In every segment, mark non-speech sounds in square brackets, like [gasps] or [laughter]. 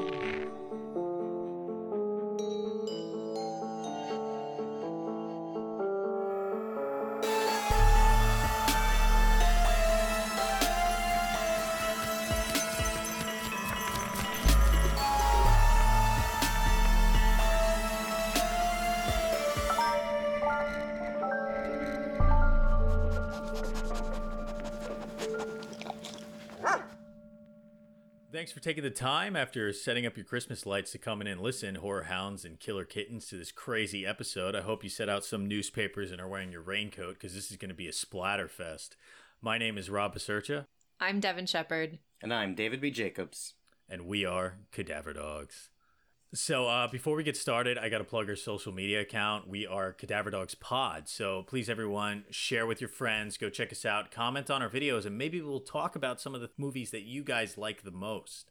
Thanks for taking the time after setting up your Christmas lights to come in and listen, horror hounds and killer kittens, to this crazy episode. I hope you set out some newspapers and are wearing your raincoat because this is going to be a splatter fest. My name is Rob Pasercha, I'm Devin Shepard. And I'm David B. Jacobs. and we are Cadaver Dogs. So, uh, before we get started, I got to plug our social media account. We are Cadaver Dogs Pod. So, please, everyone, share with your friends. Go check us out. Comment on our videos, and maybe we'll talk about some of the movies that you guys like the most.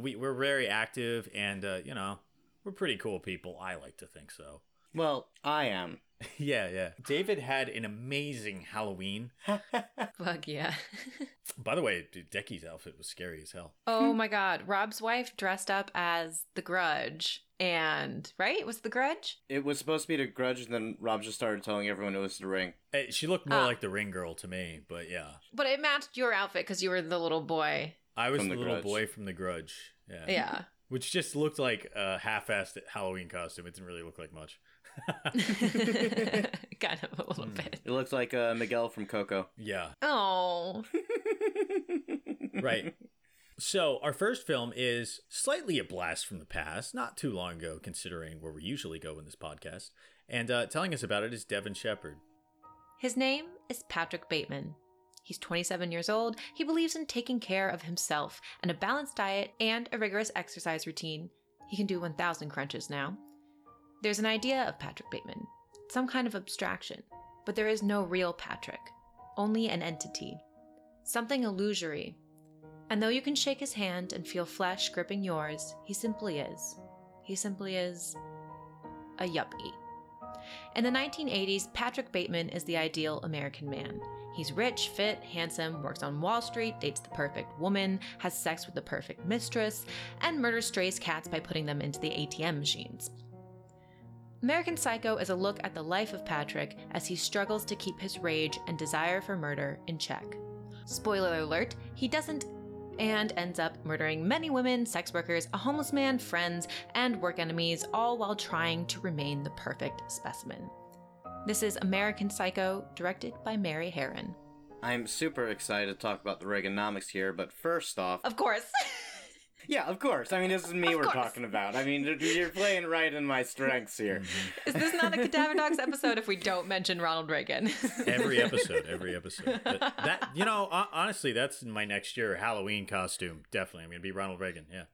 We, we're very active, and, uh, you know, we're pretty cool people. I like to think so. Well, I am. [laughs] Yeah, yeah. David had an amazing Halloween. [laughs] Fuck yeah. [laughs] By the way, Decky's outfit was scary as hell. oh my god. Rob's wife dressed up as the grudge. And, right? It was the grudge? It was supposed to be the grudge, and then Rob just started telling everyone it was the ring. Eh, She looked more Ah. like the ring girl to me, but yeah. But it matched your outfit because you were the little boy. I was From the, The little Grudge. boy from The Grudge. Yeah. Yeah. Which just looked like a half-assed Halloween costume. It didn't really look like much. [laughs] kind of a little bit. It looks like uh, Miguel from Coco. Yeah. Oh. [laughs] Right. so our first film is slightly a blast from the past, not too long ago, considering where we usually go in this podcast. And uh, telling us about it is Devin Shepard. His name is Patrick Bateman. He's 27 years old. He believes in taking care of himself and a balanced diet and a rigorous exercise routine. He can do 1,000 crunches now. There's an idea of Patrick Bateman, some kind of abstraction, but there is no real Patrick, only an entity, something illusory. And though you can shake his hand and feel flesh gripping yours, he simply is. He simply is a yuppie. In the 1980s, Patrick Bateman is the ideal American man. He's rich, fit, handsome, works on Wall Street, dates the perfect woman, has sex with the perfect mistress, and murders strays cats by putting them into the ATM machines. American Psycho is a look at the life of Patrick as he struggles to keep his rage and desire for murder in check. Spoiler alert, he doesn't and ends up murdering many women, sex workers, a homeless man, friends, and work enemies, all while trying to remain the perfect specimen. This is American Psycho, directed by Mary Harron. I'm super excited to talk about the Reaganomics here, but first off, Of course. [laughs] yeah, of course. I mean, this is me Of we're course. talking about. I mean, you're playing right in my strengths here. [laughs] is this not a Cadaver Dogs episode if we don't mention Ronald Reagan? [laughs] Every episode, every episode. But that you know, honestly, that's my next year Halloween costume. Definitely, I'm gonna be Ronald Reagan. Yeah.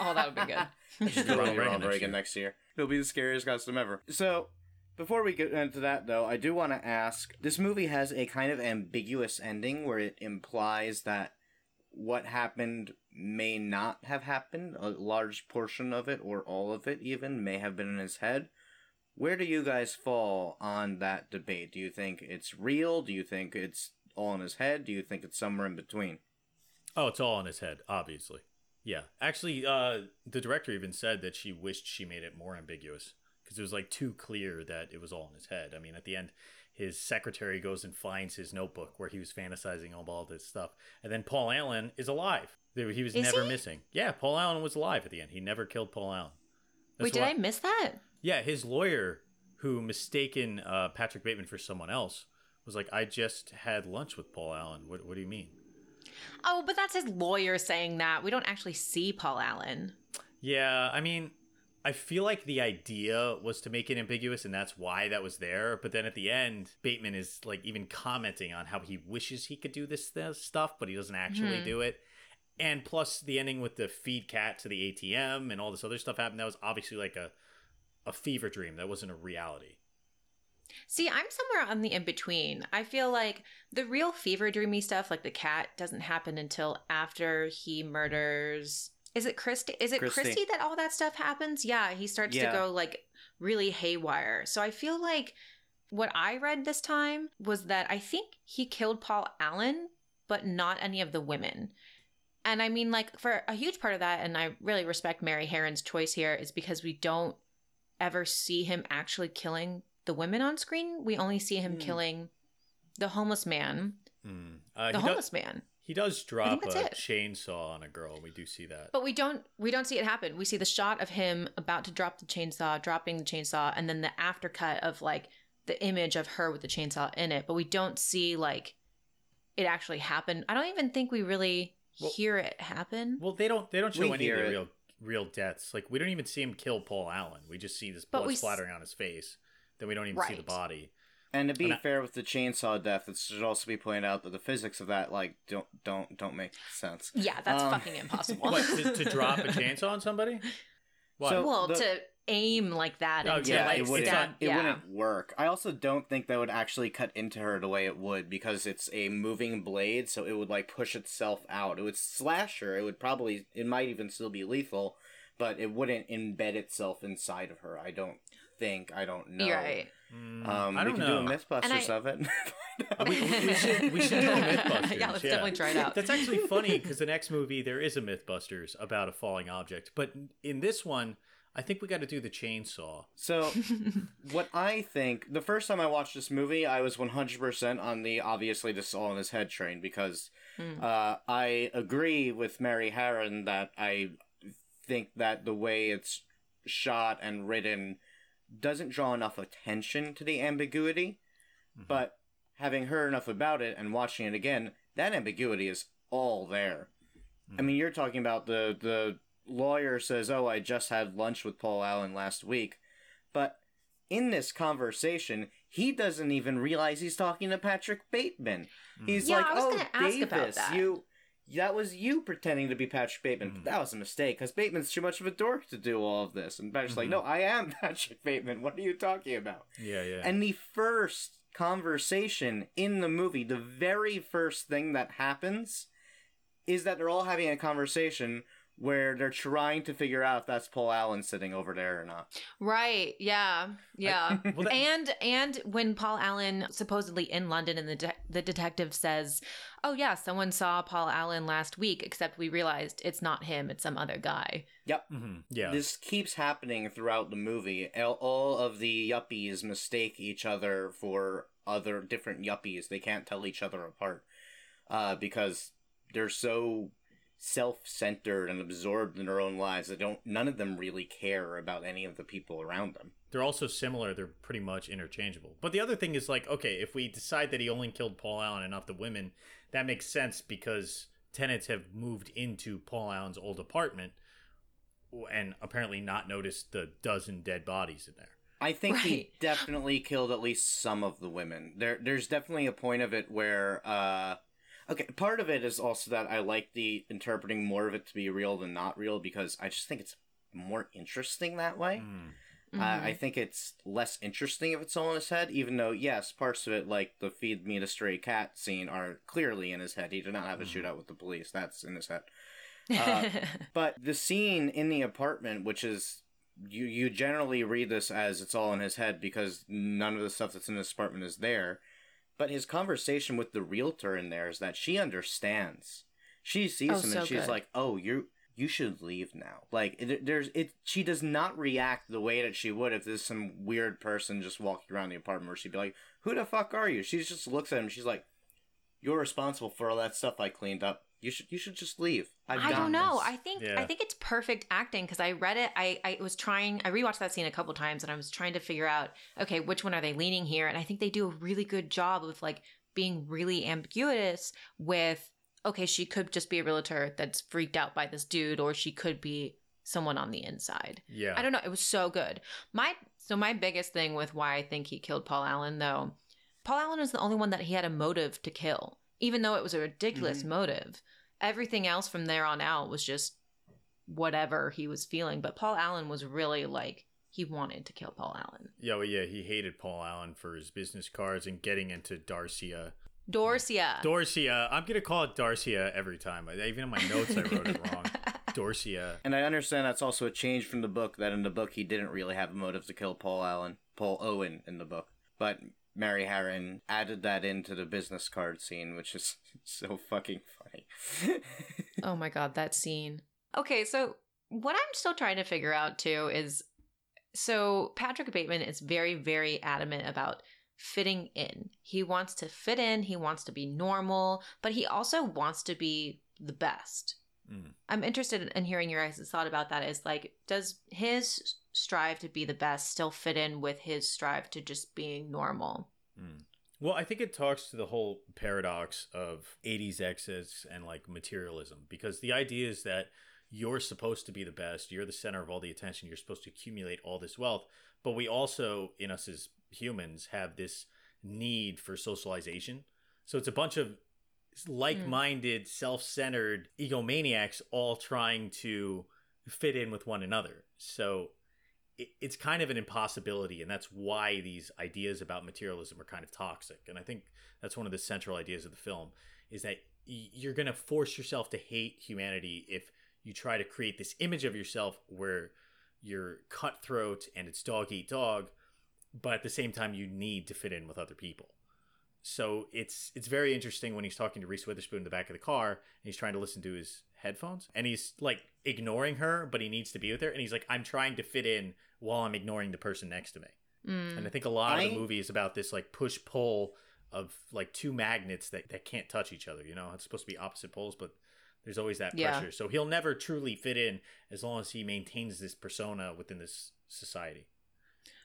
oh, that would be good. Ronald Ronald Reagan, Reagan next year. next year. He'll be the scariest costume ever. So, before we get into that, though, I do want to ask this movie has a kind of ambiguous ending where it implies that what happened may not have happened. A large portion of it, or all of it even, may have been in his head. Where do you guys fall on that debate? Do you think it's real? Do you think it's all in his head? Do you think it's somewhere in between? Oh, it's all in his head, obviously. Yeah. Actually, uh, the director even said that she wished she made it more ambiguous because it was like too clear that it was all in his head. I mean, at the end, his secretary goes and finds his notebook where he was fantasizing all all this stuff, and then Paul Allen is alive. He was Is never he? missing. Yeah, Paul Allen was alive at the end. He never killed Paul Allen. That's Wait, did why- I miss that? Yeah, his lawyer, who mistaken uh, Patrick Bateman for someone else, was like, "I just had lunch with Paul Allen. What, what do you mean?" Oh, but that's his lawyer saying that. We don't actually see Paul Allen. Yeah, I mean, I feel like the idea was to make it ambiguous, and that's why that was there. But then at the end, Bateman is like even commenting on how he wishes he could do this, this stuff, but he doesn't actually hmm. do it. And plus, the ending with the feed cat to the ATM and all this other stuff happened. That was obviously like a a fever dream. That wasn't a reality. See, I'm somewhere on the in between. I feel like the real fever dreamy stuff, like the cat, doesn't happen until after he murders. Is it Christy? Is it Christy. Christy, that all that stuff happens? Yeah, he starts Yeah. to go like really haywire. So I feel like what I read this time was that I think he killed Paul Allen, but not any of the women. And I mean, like, for a huge part of that, and I really respect Mary Harron's choice here, is because we don't ever see him actually killing the women on screen. We only see him Hmm. killing the homeless man. Mm. Uh, The homeless man. He does drop a it. chainsaw on a girl. and We do see that. But we don't we don't see it happen. We see the shot of him about to drop the chainsaw, dropping the chainsaw, and then the aftercut of like the image of her with the chainsaw in it. But we don't see like it actually happen. I don't even think we really Well- hear it happen. Well, they don't. They don't show We any of the it. real real deaths. Like we don't even see him kill Paul Allen. We just see this But blood we s- splattering on his face. Then we don't even see the body. And to be And I- fair with the chainsaw death, it should also be pointed out that the physics of that like don't don't don't make sense. yeah, that's Um, fucking impossible. What to, to [laughs] drop a chainsaw on somebody? What? So- well, the- to aim like that Oh, and to yeah, like it wouldn't. stab, It yeah. wouldn't work. I also don't think that would actually cut into her the way it would because it's a moving blade, so it would like push itself out. It would slash her. It would probably. It might even still be lethal, but it wouldn't embed itself inside of her. I don't think. I don't know. You're right. Mm, Um, I don't we know. can do a MythBusters I- of it. [laughs] we, we should we should do a MythBusters. [laughs] yeah, let's definitely try it out. That's actually funny because the next movie there is a MythBusters about a falling object, but in this one, I think we got to do the chainsaw. So, [laughs] what I think, the first time I watched this movie, I was 100% on the obviously this is all in his head train because Hmm. uh, I agree with Mary Harron that I think that the way it's shot and written doesn't draw enough attention to the ambiguity. Mhm. But having heard enough about it and watching it again, that ambiguity is all there. I mean, you're talking about the the lawyer says, "Oh, I just had lunch with Paul Allen last week," but in this conversation, he doesn't even realize he's talking to Patrick Bateman. He's Yeah, like, I was "Oh, gonna about Davis, that." you." That was you pretending to be Patrick Bateman. Mhm. That was a mistake because Bateman's too much of a dork to do all of this. And Patrick's like, Mhm. "No, I am [laughs] Patrick Bateman. What are you talking about?" Yeah, yeah. And the first conversation in the movie, the very first thing that happens is that they're all having a conversation where they're trying to figure out if that's Paul Allen sitting over there or not. Right. Yeah. Yeah. [laughs] Well, that- and and when Paul Allen supposedly in London and the de- the detective says, "Oh yeah, someone saw Paul Allen last week, except we realized it's not him, it's some other guy." Yep. Mm-hmm. yeah. This keeps happening throughout the movie. All- All of the yuppies mistake each other for other different yuppies. They can't tell each other apart uh, because they're so self-centered and absorbed in their own lives. They don't. None of them really care about any of the people around them. they're also similar. They're pretty much interchangeable. But the other thing is like, okay, if we decide that he only killed Paul Allen and not the women, that makes sense because tenants have moved into Paul Allen's old apartment and apparently not noticed the dozen dead bodies in there. I think he definitely killed at least some of the women. There, there's definitely a point of it where, uh, okay, part of it is also that I like the interpreting more of it to be real than not real because I just think it's more interesting that way. Mm. Uh, I think it's less interesting if it's all in his head, even though, yes, parts of it, like the feed me the stray cat scene, are clearly in his head. He did not have a Mhm. shootout with the police. That's in his head. Uh, [laughs] But the scene in the apartment, which is you you generally read this as it's all in his head because none of the stuff that's in his apartment is there. But his conversation with the realtor in there is that she understands. She sees Oh, him so and she's good. like, "Oh, you you should leave now." Like it, there's it. She does not react the way that she would if there's some weird person just walking around the apartment where she'd be like, "Who the fuck are you?" She just looks at him. She's like, "You're responsible for all that stuff I cleaned up. You should you should just leave." I've I don't know. this." I think Yeah. I think it's perfect acting because I read it. I I was trying. I rewatched that scene a couple times and I was trying to figure out okay which one are they leaning here, and I think they do a really good job of like being really ambiguous with okay she could just be a realtor that's freaked out by this dude or she could be someone on the inside. Yeah. I don't know. It was so good. My so my biggest thing with why I think he killed Paul Allen though, Paul Allen was the only one that he had a motive to kill, even though it was a ridiculous Mhm. motive. Everything else from there on out was just whatever he was feeling. But Paul Allen was really like he wanted to kill Paul Allen. Yeah, well, yeah, he hated Paul Allen for his business cards and getting into Darcia. Dorsia. Dorsia. I'm gonna call it Darcia every time. Even in my notes, I wrote it wrong. [laughs] Dorsia. And I understand that's also a change from the book. That in the book he didn't really have a motive to kill Paul Allen, Paul Owen in the book. But Mary Harron added that into the business card scene, which is [laughs] so fucking funny. [laughs] oh my god, that scene. Okay, so what I'm still trying to figure out too is so Patrick Bateman is very, very adamant about fitting in. He wants to fit in, he wants to be normal, but he also wants to be the best. Mm. I'm interested in hearing your guys' thought about that. Is like, does his strive to be the best still fit in with his strive to just being normal? Mm. Well, I think it talks to the whole paradox of 80s excess and like materialism because the idea is that you're supposed to be the best, you're the center of all the attention, you're supposed to accumulate all this wealth, but we also in us as humans have this need for socialization. So it's a bunch of like-minded, mm. self-centered egomaniacs all trying to fit in with one another. So it, it's kind of an impossibility, and that's why these ideas about materialism are kind of toxic. And I think that's one of the central ideas of the film is that you're going to force yourself to hate humanity if you try to create this image of yourself where you're cutthroat and it's dog eat dog, but at the same time you need to fit in with other people. So it's it's very interesting when he's talking to Reese Witherspoon in the back of the car and he's trying to listen to his headphones and he's like ignoring her, but he needs to be with her and he's like, I'm trying to fit in while I'm ignoring the person next to me. Mm. And I think a lot I... of the movie is about this like push pull of like two magnets that, that can't touch each other. You know, it's supposed to be opposite poles, but there's always that yeah. pressure. So he'll never truly fit in as long as he maintains this persona within this society.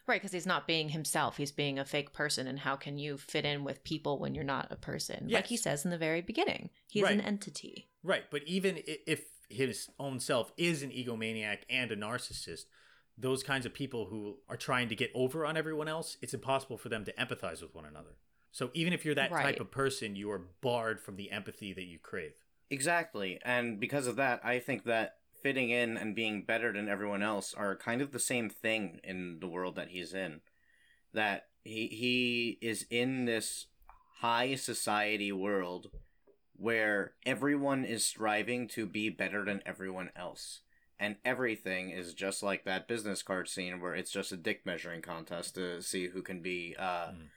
Right, because he's not being himself. He's being a fake person. And how can you fit in with people when you're not a person? Yes. Like he says in the very beginning, he's right. an entity. Right. But even if his own self is an egomaniac and a narcissist, those kinds of people who are trying to get over on everyone else, it's impossible for them to empathize with one another. So even if you're that right. type of person, you are barred from the empathy that you crave. Exactly. And because of that, I think that fitting in and being better than everyone else are kind of the same thing in the world that he's in. That he he is in this high society world where everyone is striving to be better than everyone else. And everything is just like that business card scene where it's just a dick measuring contest to see who can be uh, mm.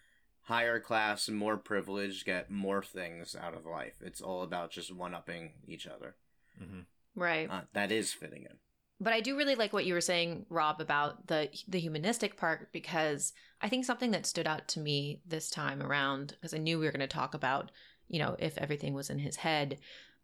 higher class, more privileged, get more things out of life. It's all about just one upping each other. Mm-hmm. Right. Uh, that is fitting in. But I do really like what you were saying, Rob, about the the humanistic part because I think something that stood out to me this time around because I knew we were going to talk about, you know, if everything was in his head.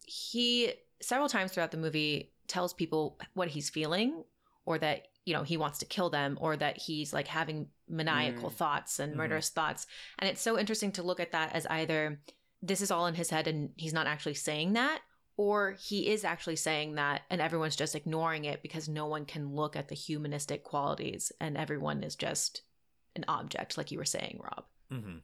He several times throughout the movie tells people what he's feeling or that you know he wants to kill them or that he's like having maniacal mm. thoughts and mm-hmm. murderous mm. thoughts and it's so interesting to look at that as either this is all in his head and he's not actually saying that or he is actually saying that and everyone's just ignoring it because no one can look at the humanistic qualities and everyone is just an object like you were saying rob. Mm-hmm.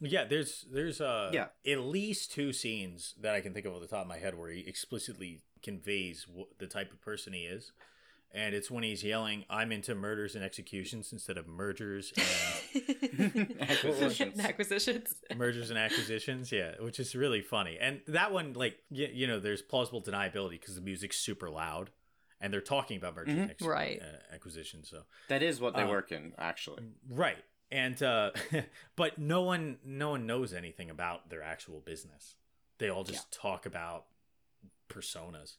yeah there's there's uh yeah. at least two scenes that i can think of off the top of my head where he explicitly conveys what the type of person he is and it's when he's yelling, "I'm into murders and executions instead of mergers and [laughs] acquisitions." acquisitions. mergers and acquisitions, yeah, which is really funny. And that one, like, you, you know, there's plausible deniability because the music's super loud, and they're talking about mergers mm-hmm. and ex- right. uh, acquisitions. So that is what they uh, work in, actually. Right, and uh, [laughs] but no one, no one knows anything about their actual business. They all just yeah. talk about personas.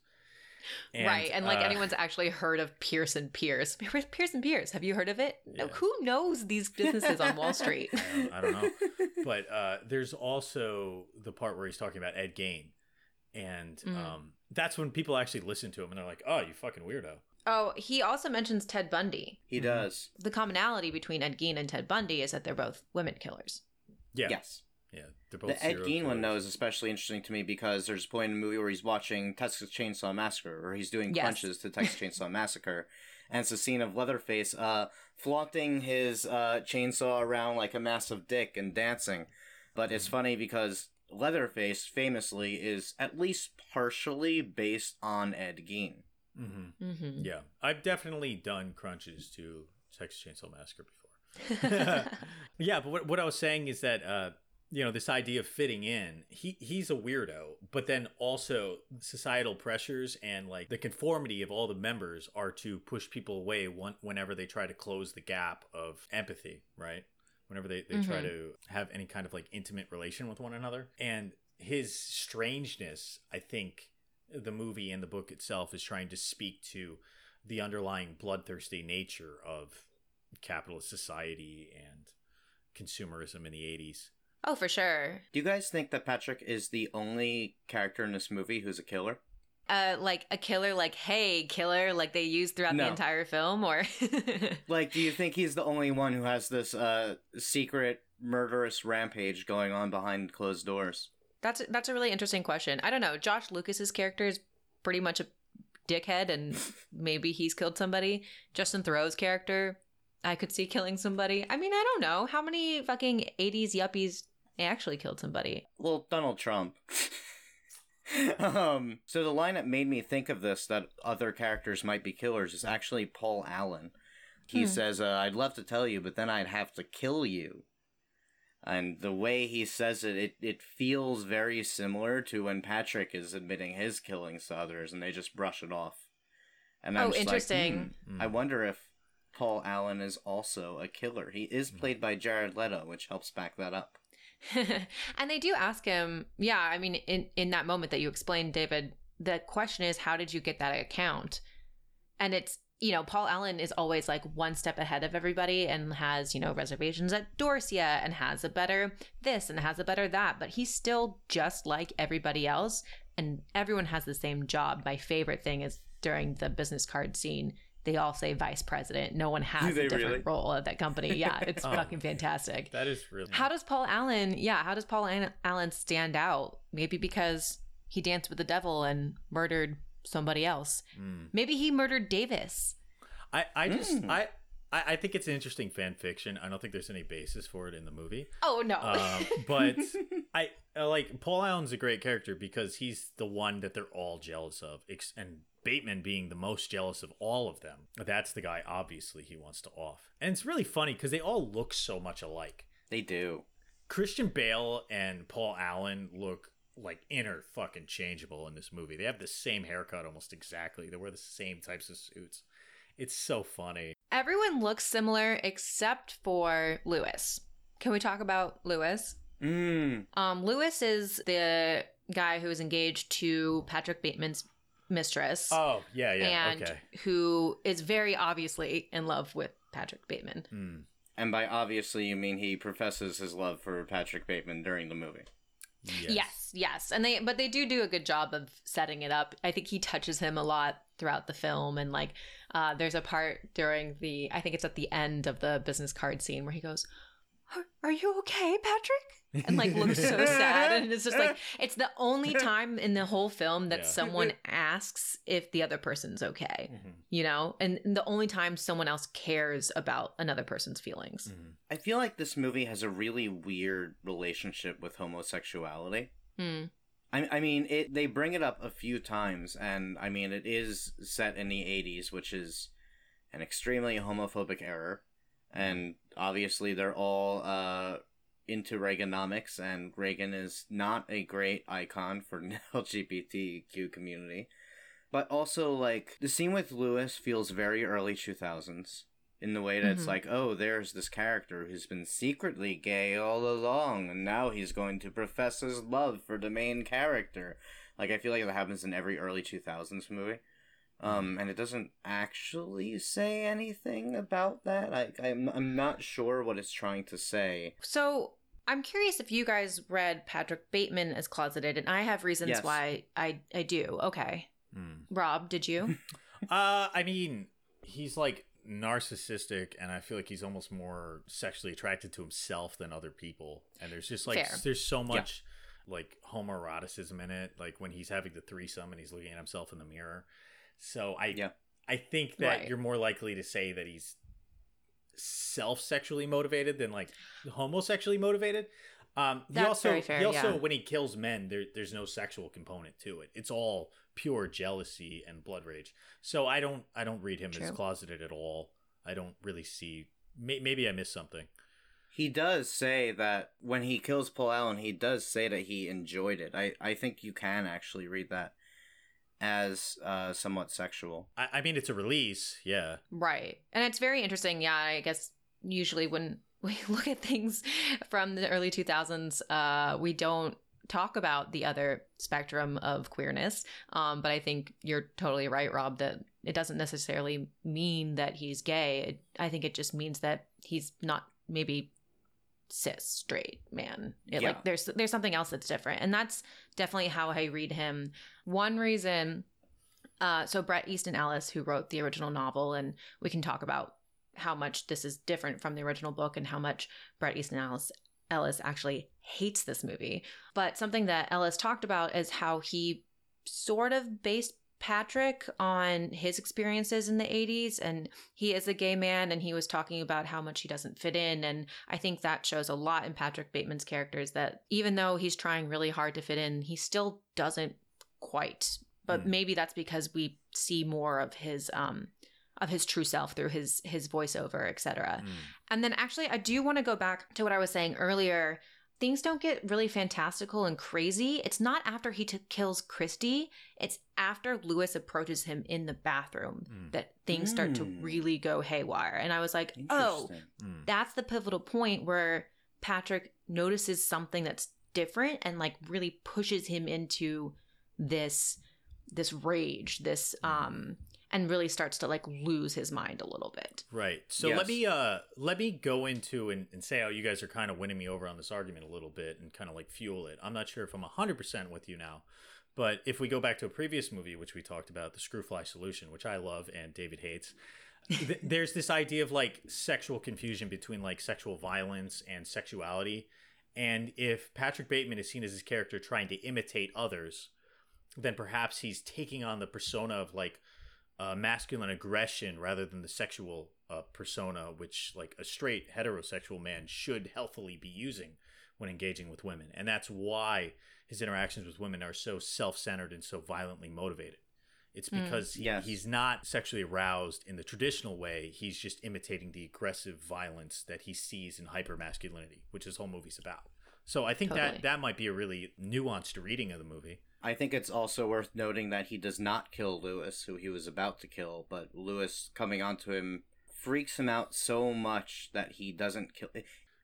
And, right. And like uh, anyone's actually heard of Pearson Pierce. Pearson Pierce. Have you heard of it? Yeah. Who knows these businesses on Wall Street? I, [laughs] don't, I don't know. [laughs] But uh, there's also the part where he's talking about Ed Gein. And mm. um, that's when people actually listen to him and they're like, oh, you fucking weirdo. Oh, he also mentions Ted Bundy. He mm-hmm. does. The commonality between Ed Gein and Ted Bundy is that they're both women killers. Yeah. Yes. Yeah, the Ed Gein one though is especially interesting to me because there's a point in the movie where he's watching Texas Chainsaw Massacre, or he's doing yes. punches to Texas [laughs] Chainsaw Massacre, and it's a scene of Leatherface uh, flaunting his uh, chainsaw around like a massive dick and dancing. But it's funny because Leatherface famously is at least partially based on Ed Gein. Mm-hmm. Mm-hmm. Yeah, I've definitely done crunches to Texas Chainsaw Massacre before. [laughs] [laughs] yeah, but what, what I was saying is that uh, you know this idea of fitting in he he's a weirdo but then also societal pressures and like the conformity of all the members are to push people away one, whenever they try to close the gap of empathy right whenever they, they try Mhm. to have any kind of like intimate relation with one another. And his strangeness, I think the movie and the book itself is trying to speak to the underlying bloodthirsty nature of capitalist society and consumerism in the 80s. Oh, for sure. Do you guys think that Patrick is the only character in this movie who's a killer? Uh, like a killer, like hey, killer, like they use throughout the entire film, or [laughs] Like, do you think he's the only one who has this uh secret murderous rampage going on behind closed doors? that's that's a really interesting question. I don't know. Josh Lucas's character is pretty much a dickhead, and [laughs] maybe he's killed somebody. Justin Theroux's character, I could see killing somebody. I mean, I don't know how many fucking '80s yuppies actually killed somebody. Well, Donald Trump. [laughs] um, so the line that made me think of this that other characters might be killers is actually Paul Allen. He Hmm. says, uh, "I'd love to tell you, but then I'd have to kill you." And the way he says it, it, it feels very similar to when Patrick is admitting his killings to others, and they just brush it off. And Oh, just like, interesting. "Hmm, Mm. I wonder if Paul Allen is also a killer. He is played by Jared Leto, which helps back that up. [laughs] and they do ask him, yeah, I mean, in, in that moment that you explained, David, the question is, how did you get that account? And it's, you know, Paul Allen is always like one step ahead of everybody and has, you know, reservations at Dorsia and has a better this and has a better that, but he's still just like everybody else. And everyone has the same job. My favorite thing is during the business card scene, they all say vice president. No one has a different really? role at that company. [laughs] Yeah, it's Oh. fucking fantastic. That is really How does Paul Allen, yeah, how does Paul Allen stand out? Maybe because he danced with the devil and murdered somebody else. Mm. Maybe he murdered Davis. I, I just Mm. I, I I think it's an interesting fan fiction. I don't think there's any basis for it in the movie. Oh no. Um, [laughs] but I uh, like Paul Allen's a great character because he's the one that they're all jealous of, ex- and Bateman being the most jealous of all of them. That's the guy. Obviously, he wants to off, and it's really funny because they all look so much alike. They do. Christian Bale and Paul Allen look like inner fucking changeable in this movie. They have the same haircut almost exactly. They wear the same types of suits. It's so funny. Everyone looks similar except for Lewis. Can we talk about Lewis? Mm. Um, Lewis is the guy who is engaged to Patrick Bateman's mistress. Oh yeah, yeah. and okay. who is very obviously in love with Patrick Bateman. Mm. And by obviously, you mean he professes his love for Patrick Bateman during the movie. Yes. yes, And they but they do do a good job of setting it up. I think he touches him a lot throughout the film and like uh there's a part during the I think it's at the end of the business card scene where he goes, "Are, are you okay, Patrick?" and like looks so sad and it's just like [laughs] it's the only time in the whole film that Yeah. someone asks if the other person's okay, Mhm. you know? And the only time someone else cares about another person's feelings. Mhm. I feel like this movie has a really weird relationship with homosexuality. Hmm. I, I mean, it they bring it up a few times, and I mean, it is set in the 80s, which is an extremely homophobic era. And obviously, they're all uh, into Reaganomics, and Reagan is not a great icon for [laughs] the LGBTQ community. But also, like, the scene with Lewis feels very early 2000s in the way that it's Mhm. like, oh, there's this character who's been secretly gay all along, and now he's going to profess his love for the main character. Like, I feel like that happens in every early 2000s movie. Um, and it doesn't actually say anything about that. I, I'm, I'm not sure what it's trying to say. So I'm curious if you guys read Patrick Bateman as closeted, and I have reasons Yes. why I I do. Okay, Mm. Rob, did you? [laughs] Uh, I mean, he's like narcissistic, and I feel like he's almost more sexually attracted to himself than other people. And there's just like Fair. there's so much like homoeroticism in it, like when he's having the threesome and he's looking at himself in the mirror. So I Yeah. I think that Right. you're more likely to say that he's self sexually motivated than like homosexually motivated. Um, he That's also very fair, he also yeah. when he kills men, there there's no sexual component to it. It's all pure jealousy and blood rage. So I don't I don't read him as closeted at all. I don't really see. May, maybe I missed something. He does say that when he kills Paul Allen, he does say that he enjoyed it. I, I think you can actually read that as uh, somewhat sexual. I, I mean, it's a release. Yeah. right, and it's very interesting. Yeah, I guess usually when we [laughs] look at things from the early 2000s, uh, we don't talk about the other spectrum of queerness. Um, but I think you're totally right, Rob, that it doesn't necessarily mean that he's gay. It, I think it just means that he's not maybe cis straight man. It, Yeah. Like there's there's something else that's different, and that's definitely how I read him. One reason, uh, so Bret Easton Ellis, who wrote the original novel, and we can talk about how much this is different from the original book and how much Bret Easton Ellis Ellis actually hates this movie. But something that Ellis talked about is how he sort of based Patrick on his experiences in the 80s and he is a gay man and he was talking about how much he doesn't fit in and I think that shows a lot in Patrick Bateman's characters that even though he's trying really hard to fit in he still doesn't quite but Mm. maybe that's because we see more of his um of his true self through his his voiceover etc Mm. and then actually, I do want to go back to what I was saying earlier. Things don't get really fantastical and crazy. It's not after he t- kills Christy, it's after Lewis approaches him in the bathroom Mm. that things start to Mm. really go haywire. And I was like, oh, Mm. that's the pivotal point where Patrick notices something that's different and like really pushes him into this this rage, this um and really starts to like lose his mind a little bit. Right. So Yes. let me uh let me go into and, and say how you guys are kind of winning me over on this argument a little bit and kind of like fuel it. I'm not sure if I'm 100% with you now, but if we go back to a previous movie which we talked about, The Screwfly Solution, which I love and David hates, th- [laughs] there's this idea of like sexual confusion between like sexual violence and sexuality. And if Patrick Bateman is seen as his character trying to imitate others, then perhaps he's taking on the persona of like uh, masculine aggression rather than the sexual uh, persona, which like a straight heterosexual man should healthily be using when engaging with women. And that's why his interactions with women are so self centered and so violently motivated. It's Mm. because he, Yes. he's not sexually aroused in the traditional way. He's just imitating the aggressive violence that he sees in hypermasculinity, which this whole movie's about. So I think Totally. that that might be a really nuanced reading of the movie. I think it's also worth noting that he does not kill Lewis, who he was about to kill, but Lewis coming onto him freaks him out so much that he doesn't kill.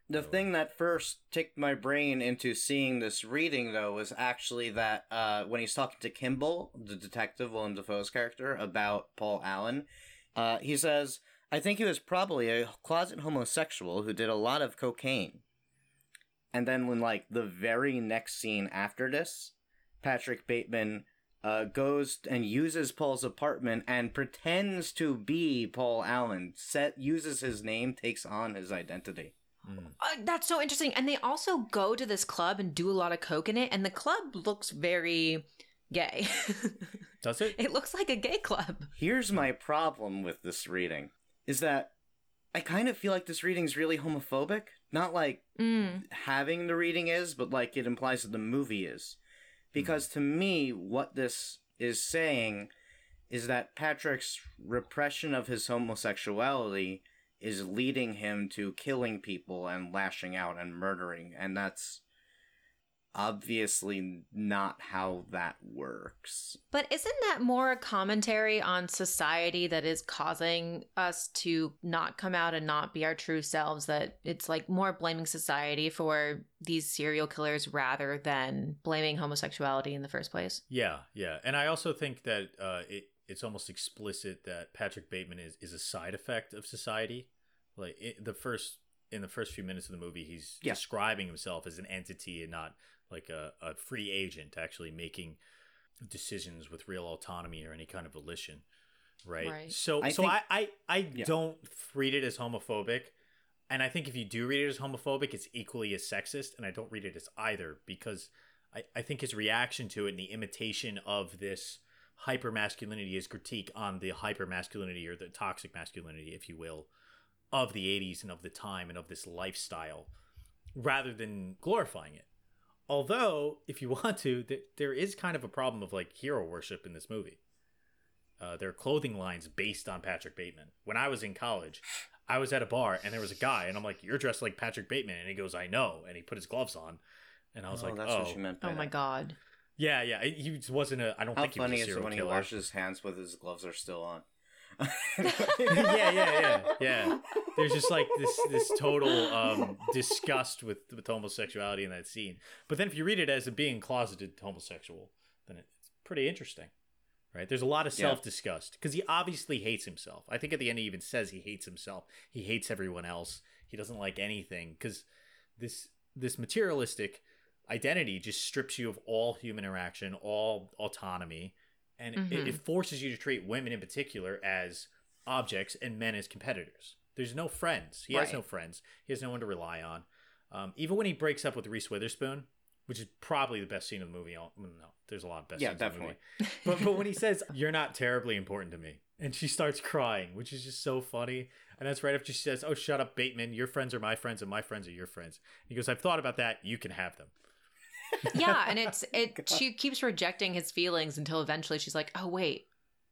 The Oh. thing that first ticked my brain into seeing this reading, though, was actually that uh, when he's talking to Kimball, the detective, Willem Dafoe's character, about Paul Allen, uh, he says, I think he was probably a closet homosexual who did a lot of cocaine. And then, when, like, the very next scene after this, Patrick Bateman uh, goes and uses Paul's apartment and pretends to be Paul Allen. Set uses his name, takes on his identity. Mm. Uh, that's so interesting. And they also go to this club and do a lot of coke in it, and the club looks very gay. [laughs] Does it? it looks like a gay club. Here's my problem with this reading: is that I kind of feel like this reading's really homophobic. Not like Mm. having the reading is, but like it implies that the movie is. Hmm. Because to me, what this is saying is that Patrick's repression of his homosexuality is leading him to killing people and lashing out and murdering, and that's obviously not how that works. But isn't that more a commentary on society that is causing us to not come out and not be our true selves? That it's like more blaming society for these serial killers rather than blaming homosexuality in the first place? Yeah, yeah, and I also think that uh, it it's almost explicit that Patrick Bateman is is a side effect of society. Like it, the first in the first few minutes of the movie, he's Yeah. describing himself as an entity and not like a, a free agent, actually making decisions with real autonomy or any kind of volition. Right. Right. So I so think- I I, I Yeah. don't read it as homophobic. And I think if you do read it as homophobic, it's equally as sexist. And I don't read it as either because I, I think his reaction to it and the imitation of this hyper masculinity, his critique on the hyper masculinity or the toxic masculinity, if you will, of the 80s and of the time and of this lifestyle, rather than glorifying it. Although, if you [laughs] want to, th- there is kind of a problem of like hero worship in this movie. Uh, there are clothing lines based on Patrick Bateman. When I was in college, I was at a bar and there was a guy, and I'm like, "You're dressed like Patrick Bateman," and he goes, "I know," and he put his gloves on, and I was oh, like, that's "Oh, what she meant. By Oh my that. god. yeah, yeah." He wasn't a. I don't How think he was funny a is it serial when he washes his hands with his gloves are still on? [laughs] yeah, yeah, yeah, yeah. There's just like this this total um, disgust with with homosexuality in that scene. But then if you read it as a being closeted homosexual, then it's pretty interesting, right? There's a lot of self disgust because he obviously hates himself. I think at the end he even says he hates himself. He hates everyone else. He doesn't like anything because this this materialistic identity just strips you of all human interaction, all autonomy, and it, Mhm. it forces you to treat women in particular as objects and men as competitors. There's no friends. He has no friends. He has no one to rely on. Um, even when he breaks up with Reese Witherspoon, which is probably the best scene of the movie. No, there's a lot of best Yeah, scenes in the definitely. movie. [laughs] But but when he says [laughs] you're not terribly important to me, and she starts crying, which is just so funny. And that's right after she says, "Oh, shut up, Bateman. Your friends are my friends, and my friends are your friends." He goes, "I've thought about that. You can have them." Yeah, and it's [laughs] it. She keeps rejecting his feelings until eventually she's like, "Oh wait,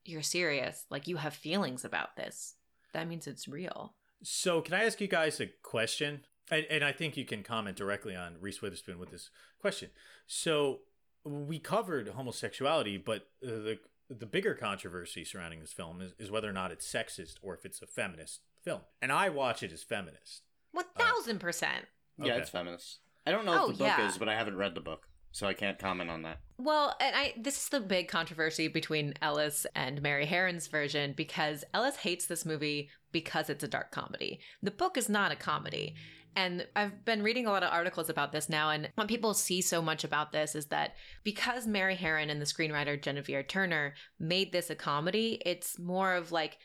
you're serious? Like you have feelings about this? That means it's real." So, can I ask you guys a question? And, and I think you can comment directly on Reese Witherspoon with this question. So, we covered homosexuality, but uh, the the bigger controversy surrounding this film is, is whether or not it's sexist or if it's a feminist film. And I watch it as feminist. One thousand percent. Yeah, Okay. it's feminist. I don't know Oh, if the book yeah. is, but I haven't read the book, so I can't comment on that. Well, and I this is the big controversy between Ellis and Mary Harron's version because Ellis hates this movie because it's a dark comedy. The book is not a comedy. And I've been reading a lot of articles about this now, and what people see so much about this is that because Mary Herron and the screenwriter Genevieve Turner made this a comedy, it's more of like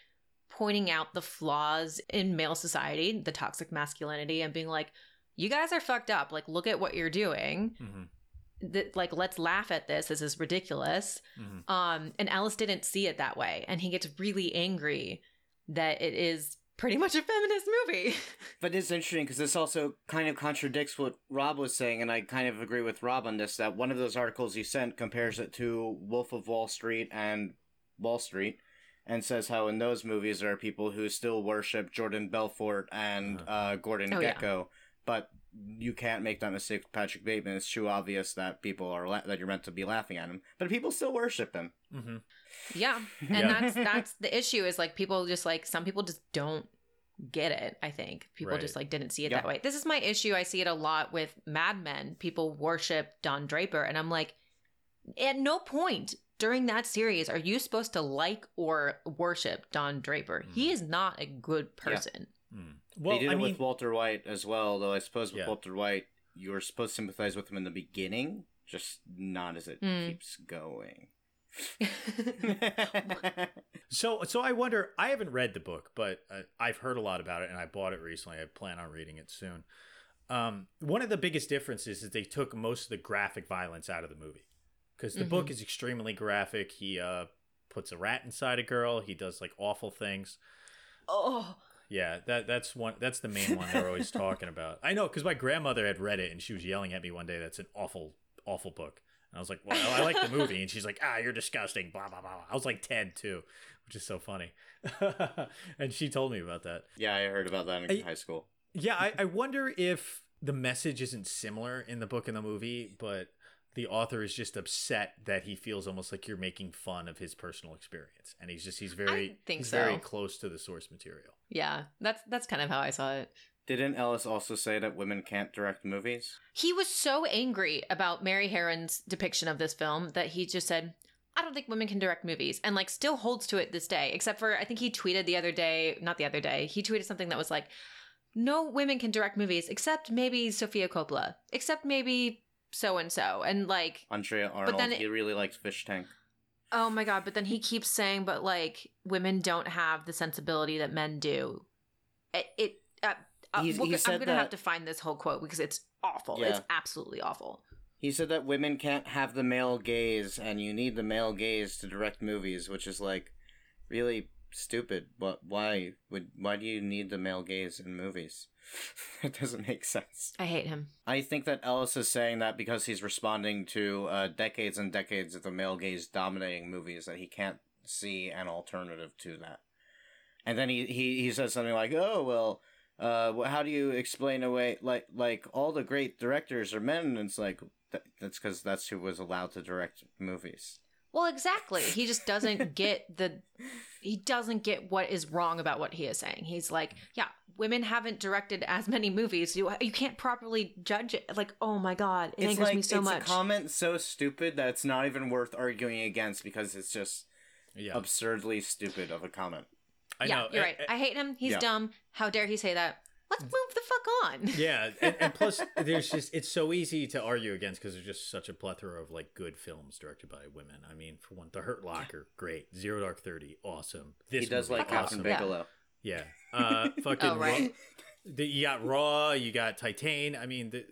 pointing out the flaws in male society, the toxic masculinity, and being like, you guys are fucked up. Like, look at what you're doing Mm-hmm. that like let's laugh at this this is ridiculous Mm-hmm. um and Ellis didn't see it that way and he gets really angry that it is pretty much a feminist movie [laughs] But it's interesting because this also kind of contradicts what Rob was saying, and I kind of agree with Rob on this. That one of those articles you sent compares it to Wolf of Wall Street and Wall Street, and says how in those movies there are people who still worship Jordan Belfort and Uh-huh. uh, Gordon Oh, yeah. Gekko, but you can't make that mistake with Patrick Bateman. It's too obvious that people are la- that you're meant to be laughing at him, but people still worship him. Mm-hmm. yeah [laughs] and Yeah. that's [laughs] that's the issue is like people just like some people just don't get it i think people Right. just like didn't see it Yeah. that way this is my issue i see it a lot with mad men people worship don draper and i'm like at no point during that series are you supposed to like or worship don draper he Mm. is not a good Yeah. Person Mm. Well, they did I it mean, with Walter White as well, though I suppose with Yeah. Walter White, you were supposed to sympathize with him in the beginning, just not as it Hmm. keeps going. [laughs] [laughs] So, so I wonder. I haven't read the book, but uh, I've heard a lot about it, and I bought it recently. I plan on reading it soon. Um, one of the biggest differences is they took most of the graphic violence out of the movie because the book is extremely graphic. He uh, puts a rat inside a girl. He does like awful things. oh Yeah, that that's one. That's the main one they're always [laughs] talking about. I know because my grandmother had read it and she was yelling at me one day. That's an awful, awful book. And I was like, well, I like the movie, and she's like, ah, you're disgusting. Blah blah blah. blah. I was like ten too, which is so funny. [laughs] and she told me about that. yeah, I heard about that in I- high school. Yeah, I, I wonder if the message isn't similar in the book and the movie, but the author is just upset that he feels almost like you're making fun of his personal experience, and he's just he's very think he's so. very close to the source material. yeah that's that's kind of how i saw it Didn't Ellis also say that women can't direct movies? He was so angry about Mary Harron's depiction of this film that he just said, I don't think women can direct movies, and like still holds to it this day. Except for, I think he tweeted the other day, not the other day, he tweeted something that was like, no women can direct movies except maybe Sofia Coppola, except maybe so and so. And like, Andrea Arnold, then it- he really likes Fish Tank. oh my God, but then he keeps saying, but like, women don't have the sensibility that men do. It, it uh, uh, we'll- he I'm going to have to find this whole quote because it's awful. Yeah. It's absolutely awful. He said that women can't have the male gaze, and you need the male gaze to direct movies, which is like really stupid. But why would why do you need the male gaze in movies? [laughs] it doesn't make sense. I hate him. I think that Ellis is saying that because he's responding to uh, decades and decades of the male gaze dominating movies that he can't see an alternative to that. And then he, he, he says something like, "Oh well, uh, how do you explain away like like all the great directors are men?" And it's like that, that's because that's who was allowed to direct movies. Well, exactly. He just doesn't [laughs] get the he doesn't get what is wrong about what he is saying. He's like, yeah, women haven't directed as many movies. You you can't properly judge it. Like, oh my god, it it's angers like me so it's much. a comment so stupid that it's not even worth arguing against because it's just Yeah, absurdly stupid of a comment. I yeah, know. you're A- right. I hate him. He's Yeah. dumb. How dare he say that? Let's move the fuck on. [laughs] yeah, and, and plus, [laughs] there's just it's so easy to argue against because there's just such a plethora of like good films directed by women. I mean, for one, The Hurt Locker, great. Zero Dark Thirty, awesome. This he does movie, like awesome. Yeah. Bigelow. Yeah. Uh, [laughs] fucking. Oh, right. Raw, the, you got Raw. You got Titane. I mean, the,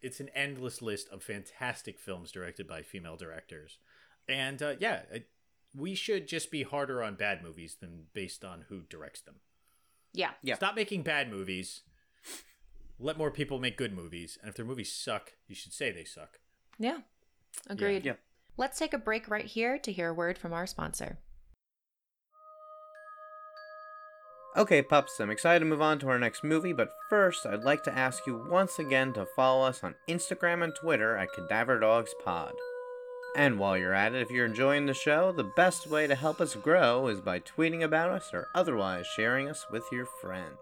it's an endless list of fantastic films directed by female directors, and uh, yeah, it, we should just be harder on bad movies than based on who directs them. Yeah. Yeah. Stop making bad movies. Let more people make good movies, and if their movies suck, you should say they suck. Yeah. Agreed. Yeah. Let's take a break right here to hear a word from our sponsor. Okay, pups, I'm excited to move on to our next movie, but first, I'd like to ask you once again to follow us on Instagram and Twitter at Cadaver Dogs Pod. And while you're at it, if you're enjoying the show, the best way to help us grow is by tweeting about us or otherwise sharing us with your friends.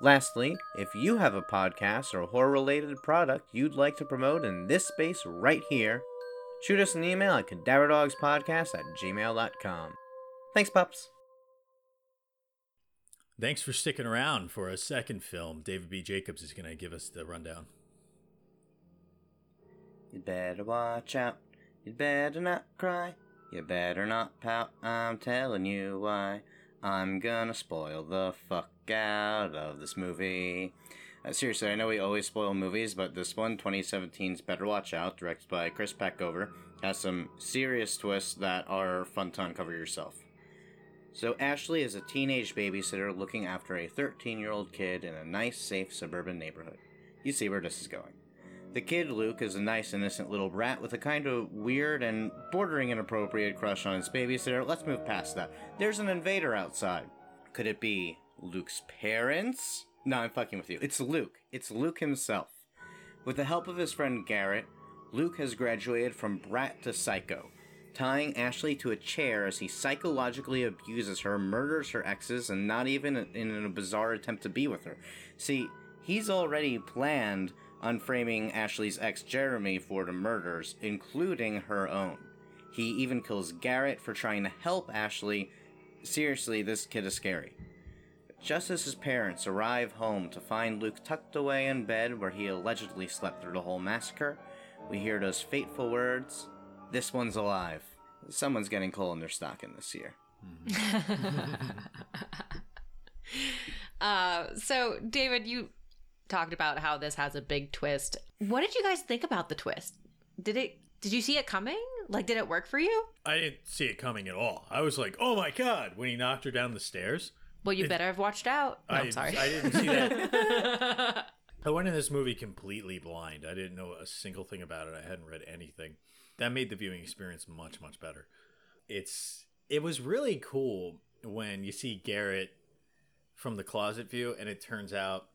Lastly, if you have a podcast or horror related product you'd like to promote in this space right here, shoot us an email at cadaverdogspodcast at gmail.com. Thanks, pups. Thanks for sticking around for a second film. David B. Jacobs is going to give us the rundown. You better watch out. You better not cry. You better not pout. I'm telling you why. I'm gonna spoil the fuck out of this movie. Uh, seriously, I know we always spoil movies, but this one, 2017's Better Watch Out, directed by Chris Peckover, has some serious twists that are fun to uncover yourself. So, Ashley is a teenage babysitter looking after a 13 year old kid in a nice, safe suburban neighborhood. You see where this is going. The kid, Luke, is a nice, innocent little brat with a kind of weird and bordering inappropriate crush on his babysitter. Let's move past that. There's an invader outside. Could it be Luke's parents? No, I'm fucking with you. It's Luke. It's Luke himself. With the help of his friend Garrett, Luke has graduated from brat to psycho, tying Ashley to a chair as he psychologically abuses her, murders her exes, and not even in a bizarre attempt to be with her. See, he's already planned on framing Ashley's ex Jeremy for the murders, including her own. He even kills Garrett for trying to help Ashley. Seriously, this kid is scary. Just as his parents arrive home to find Luke tucked away in bed where he allegedly slept through the whole massacre, we hear those fateful words This one's alive. Someone's getting coal in their stocking this year. [laughs] uh, so, David, you talked about how this has a big twist. What did you guys think about the twist? Did it? Did you see it coming? Like, did it work for you? I didn't see it coming at all. I was like, "Oh my god!" when he knocked her down the stairs. Well, you It- better have watched out. No, I, I'm sorry. I didn't see that. [laughs] I went in this movie completely blind. I didn't know a single thing about it. I hadn't read anything. That made the viewing experience much much better. It's it was really cool when you see Garrett from the closet view and it turns out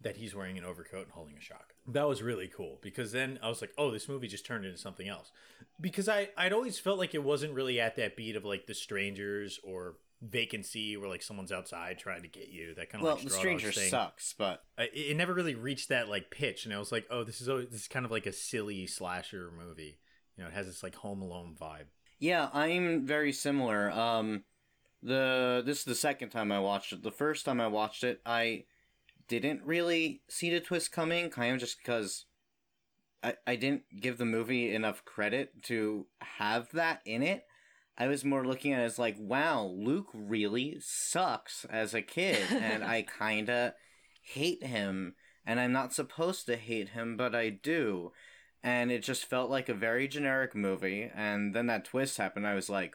that he's wearing an overcoat and holding a shotgun. That was really cool because then I was like, "Oh, this movie just turned into something else." Because I I'd always felt like it wasn't really at that beat of like The Strangers or Vacancy, where like someone's outside trying to get you. That kind of Well, like The Stranger sucks, but I, it it never really reached that like pitch, and I was like, "Oh, this is always, this is kind of like a silly slasher movie." You know, it has this like Home Alone vibe. Yeah, I'm very similar. Um the this is the second time I watched it. The first time I watched it, I didn't really see the twist coming, kind of just because I, I didn't give the movie enough credit to have that in it. I was more looking at it as like, wow, Luke really sucks as a kid, [laughs] and I kinda hate him, and I'm not supposed to hate him, but I do. And it just felt like a very generic movie, and then that twist happened, I was like,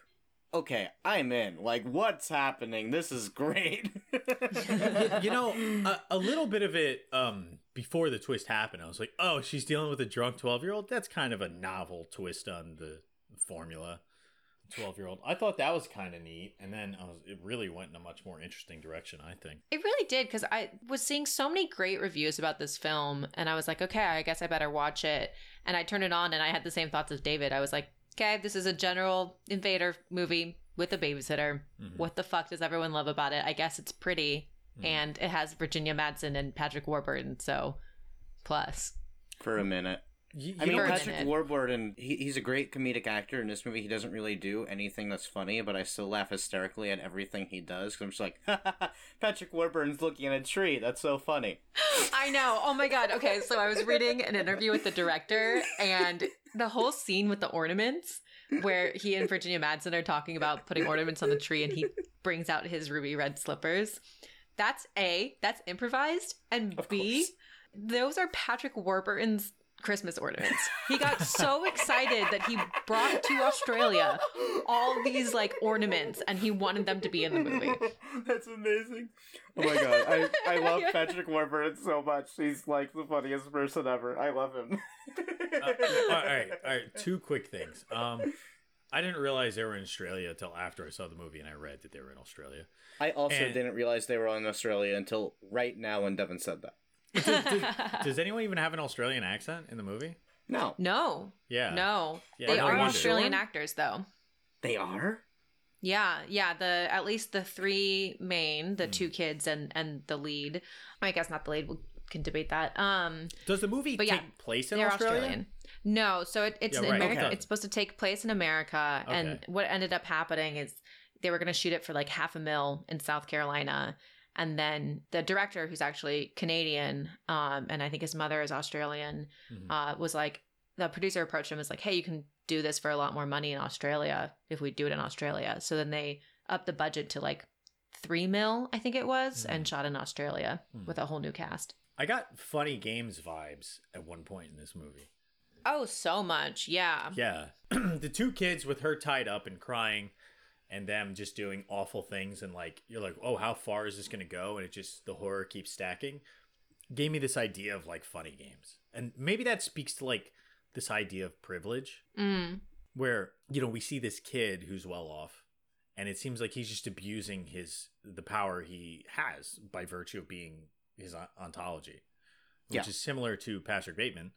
okay, I'm in. Like, what's happening? This is great. [laughs] you know, [laughs] a, a little bit of it um, before the twist happened. I was like, "Oh, she's dealing with a drunk twelve-year-old. That's kind of a novel twist on the formula." Twelve-year-old. I thought that was kind of neat, and then I was, it really went in a much more interesting direction. I think. It really did because I was seeing so many great reviews about this film, and I was like, okay, I guess I better watch it. And I turned it on, and I had the same thoughts as David. I was like, Okay, this is a general invader movie with a babysitter. Mhm. What the fuck does everyone love about it? I guess it's pretty, Mhm. and it has Virginia Madsen and Patrick Warburton. So, plus, For a minute. You, I mean, know, Patrick. Warburton, he, he's a great comedic actor. In this movie, he doesn't really do anything that's funny, but I still laugh hysterically at everything he does. Because I'm just like, [laughs] Patrick Warburton's looking at a tree. That's so funny. [gasps] I know. Oh my god. Okay, so I was reading an interview with the director, and the whole scene with the ornaments, where he and Virginia Madsen are talking about putting ornaments on the tree, and he brings out his ruby red slippers. That's a that's improvised, and Of B, course. those are Patrick Warburton's Christmas ornaments. He got so excited that he brought to Australia all these like ornaments, and he wanted them to be in the movie. That's amazing. Oh my god, I, I [laughs] love Patrick Warburton so much. He's like the funniest person ever. I love him. Uh, [laughs] all right, all right. Two quick things. Um, I didn't realize they were in Australia until after I saw the movie and I read that they were in Australia. I also And- didn't realize they were in Australia until right now when Devin said that. [laughs] Does anyone even have an Australian accent in the movie? No, no, Yeah. no, Yeah, they no are. Australian actors though. they are. Yeah, yeah. The at least the three main, the Hmm. two kids and and the lead. I guess not the lead. We can debate that. Um, Does the movie But take yeah, place in they're Australia? Australian. No, so it, it's Yeah, right, America. okay. It's supposed to take place in America, and what ended up happening is they were going to shoot it for like half a mil in South Carolina, and then the director, who's actually Canadian, um, and I think his mother is Australian, Mhm. uh, was like the producer approached him and was like, "Hey, you can do this for a lot more money in Australia if we do it in Australia." So then they upped the budget to like three mil, I think it was, and shot in Australia Hmm. with a whole new cast. I got funny games vibes at one point in this movie. Oh, so much, yeah. Yeah. [clears throat] the two kids with her tied up and crying and them just doing awful things and like you're like, "Oh, how far is this going to go?" and it just the horror keeps stacking. Gave me this idea of like funny games. And maybe that speaks to like this idea of privilege Mm. where, you know, we see this kid who's well off and it seems like he's just abusing his the power he has by virtue of being his ontology. Which Yeah. is similar to Patrick Bateman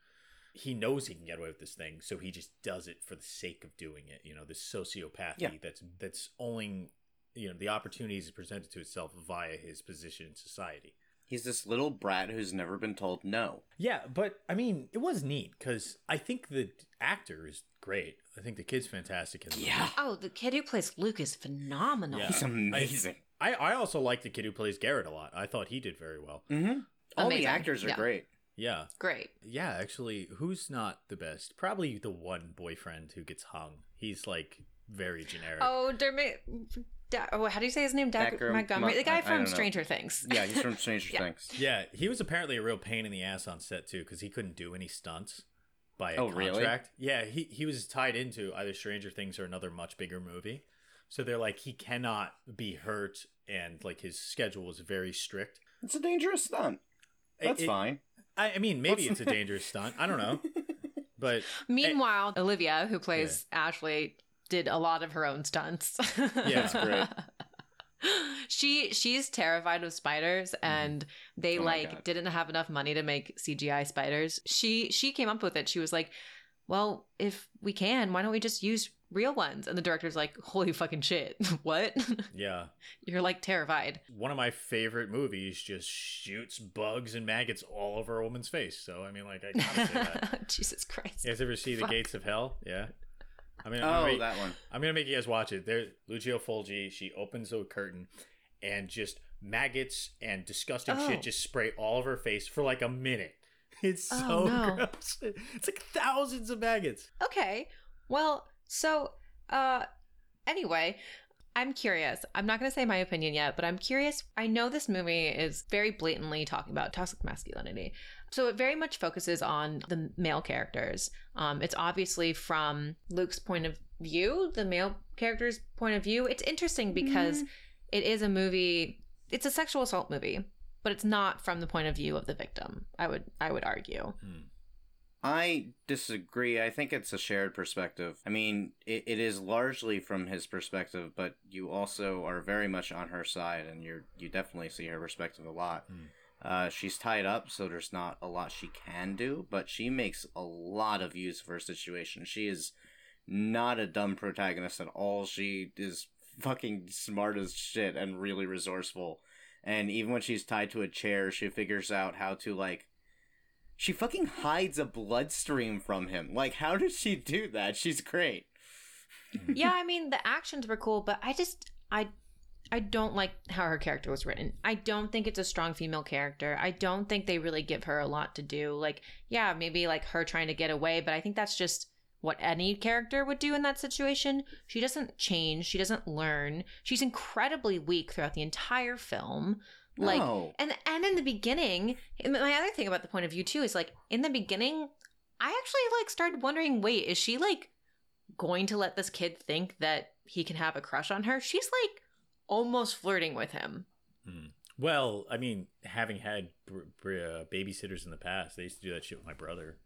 he knows he can get away with this thing, so he just does it for the sake of doing it. You know, this sociopathy Yeah. that's that's owning you know the opportunities presented to itself via his position in society. He's this little brat who's never been told no. Yeah, but I mean, it was neat because I think the actor is great. I think the kid's fantastic. In the movie. Yeah. Oh, the kid who plays Luke is phenomenal. Yeah. He's amazing. I, I also like the kid who plays Garrett a lot. I thought he did very well. Mm-hmm. All Amazing. the actors are Yeah. great. Yeah, Great. yeah. Actually, who's not the best? Probably the one boyfriend who gets hung. He's like very generic. Oh, Dermot. Da- oh, how do you say his name? Dag- Dacre Montgomery. Mon- the guy I- I from don't know. Stranger Things. Yeah, he's from Stranger [laughs] Yeah. Things. Yeah, he was apparently a real pain in the ass on set too because he couldn't do any stunts by a Oh, really? contract. Yeah, he he was tied into either Stranger Things or another much bigger movie. So they're like he cannot be hurt and like his schedule was very strict. It's a dangerous stunt. That's It- it- fine. I, I mean, maybe it's a dangerous stunt. I don't know, but [laughs] Meanwhile, Olivia, who plays Ashley, did a lot of her own stunts. [laughs] Yeah, that's great. [laughs] she she's terrified of spiders mm-hmm. and they Oh like God. didn't have enough money to make CGI spiders. She she came up with it. She was like, "Well, if we can, why don't we just use real ones?" And the director's like, "Holy fucking shit. [laughs] what? [laughs] yeah, You're like terrified." one of my favorite movies just shoots bugs and maggots all over a woman's face. So I mean, like I gotta say that. [laughs] Jesus Christ. You guys ever see Fuck. The Gates of Hell? Yeah. I mean, Oh, I'm, that one. I'm gonna make you guys watch it. There, Lucio Fulci, She opens a curtain, and just maggots and disgusting Oh. shit just spray all over her face for like a minute. [laughs] It's Oh, so no. gross. It's like thousands of maggots. Okay. Well, so uh anyway, I'm curious. I'm not going to say my opinion yet, but I'm curious. I know this movie is very blatantly talking about toxic masculinity. So it very much focuses on the male characters. Um it's obviously from Luke's point of view, the male character's point of view. It's interesting because it is a movie it's a sexual assault movie, but it's not from the point of view of the victim. I would I would argue. I disagree. I think it's a shared perspective. I mean, it, it is largely from his perspective, but you also are very much on her side, and you're you definitely see her perspective a lot. Hmm. Uh, she's tied up, so there's not a lot she can do, but she makes a lot of use of her situation. She is not a dumb protagonist at all. She is fucking smart as shit and really resourceful. And even when she's tied to a chair, she figures out how to like she fucking hides a bloodstream from him. Like how did she do that? She's great. [laughs] yeah, I mean the actions were cool, but I just I I don't like how her character was written. I don't think it's a strong female character. I don't think they really give her a lot to do. Like, yeah, maybe like her trying to get away, but I think that's just what any character would do in that situation. She doesn't change, she doesn't learn. She's incredibly weak throughout the entire film. Like No. and and in the beginning, my other thing about the point of view too is like in the beginning, I actually like started wondering, wait, is she like going to let this kid think that he can have a crush on her? She's like almost flirting with him. Hmm. Well, I mean, having had br- br- uh, babysitters in the past, they used to do that shit with my brother.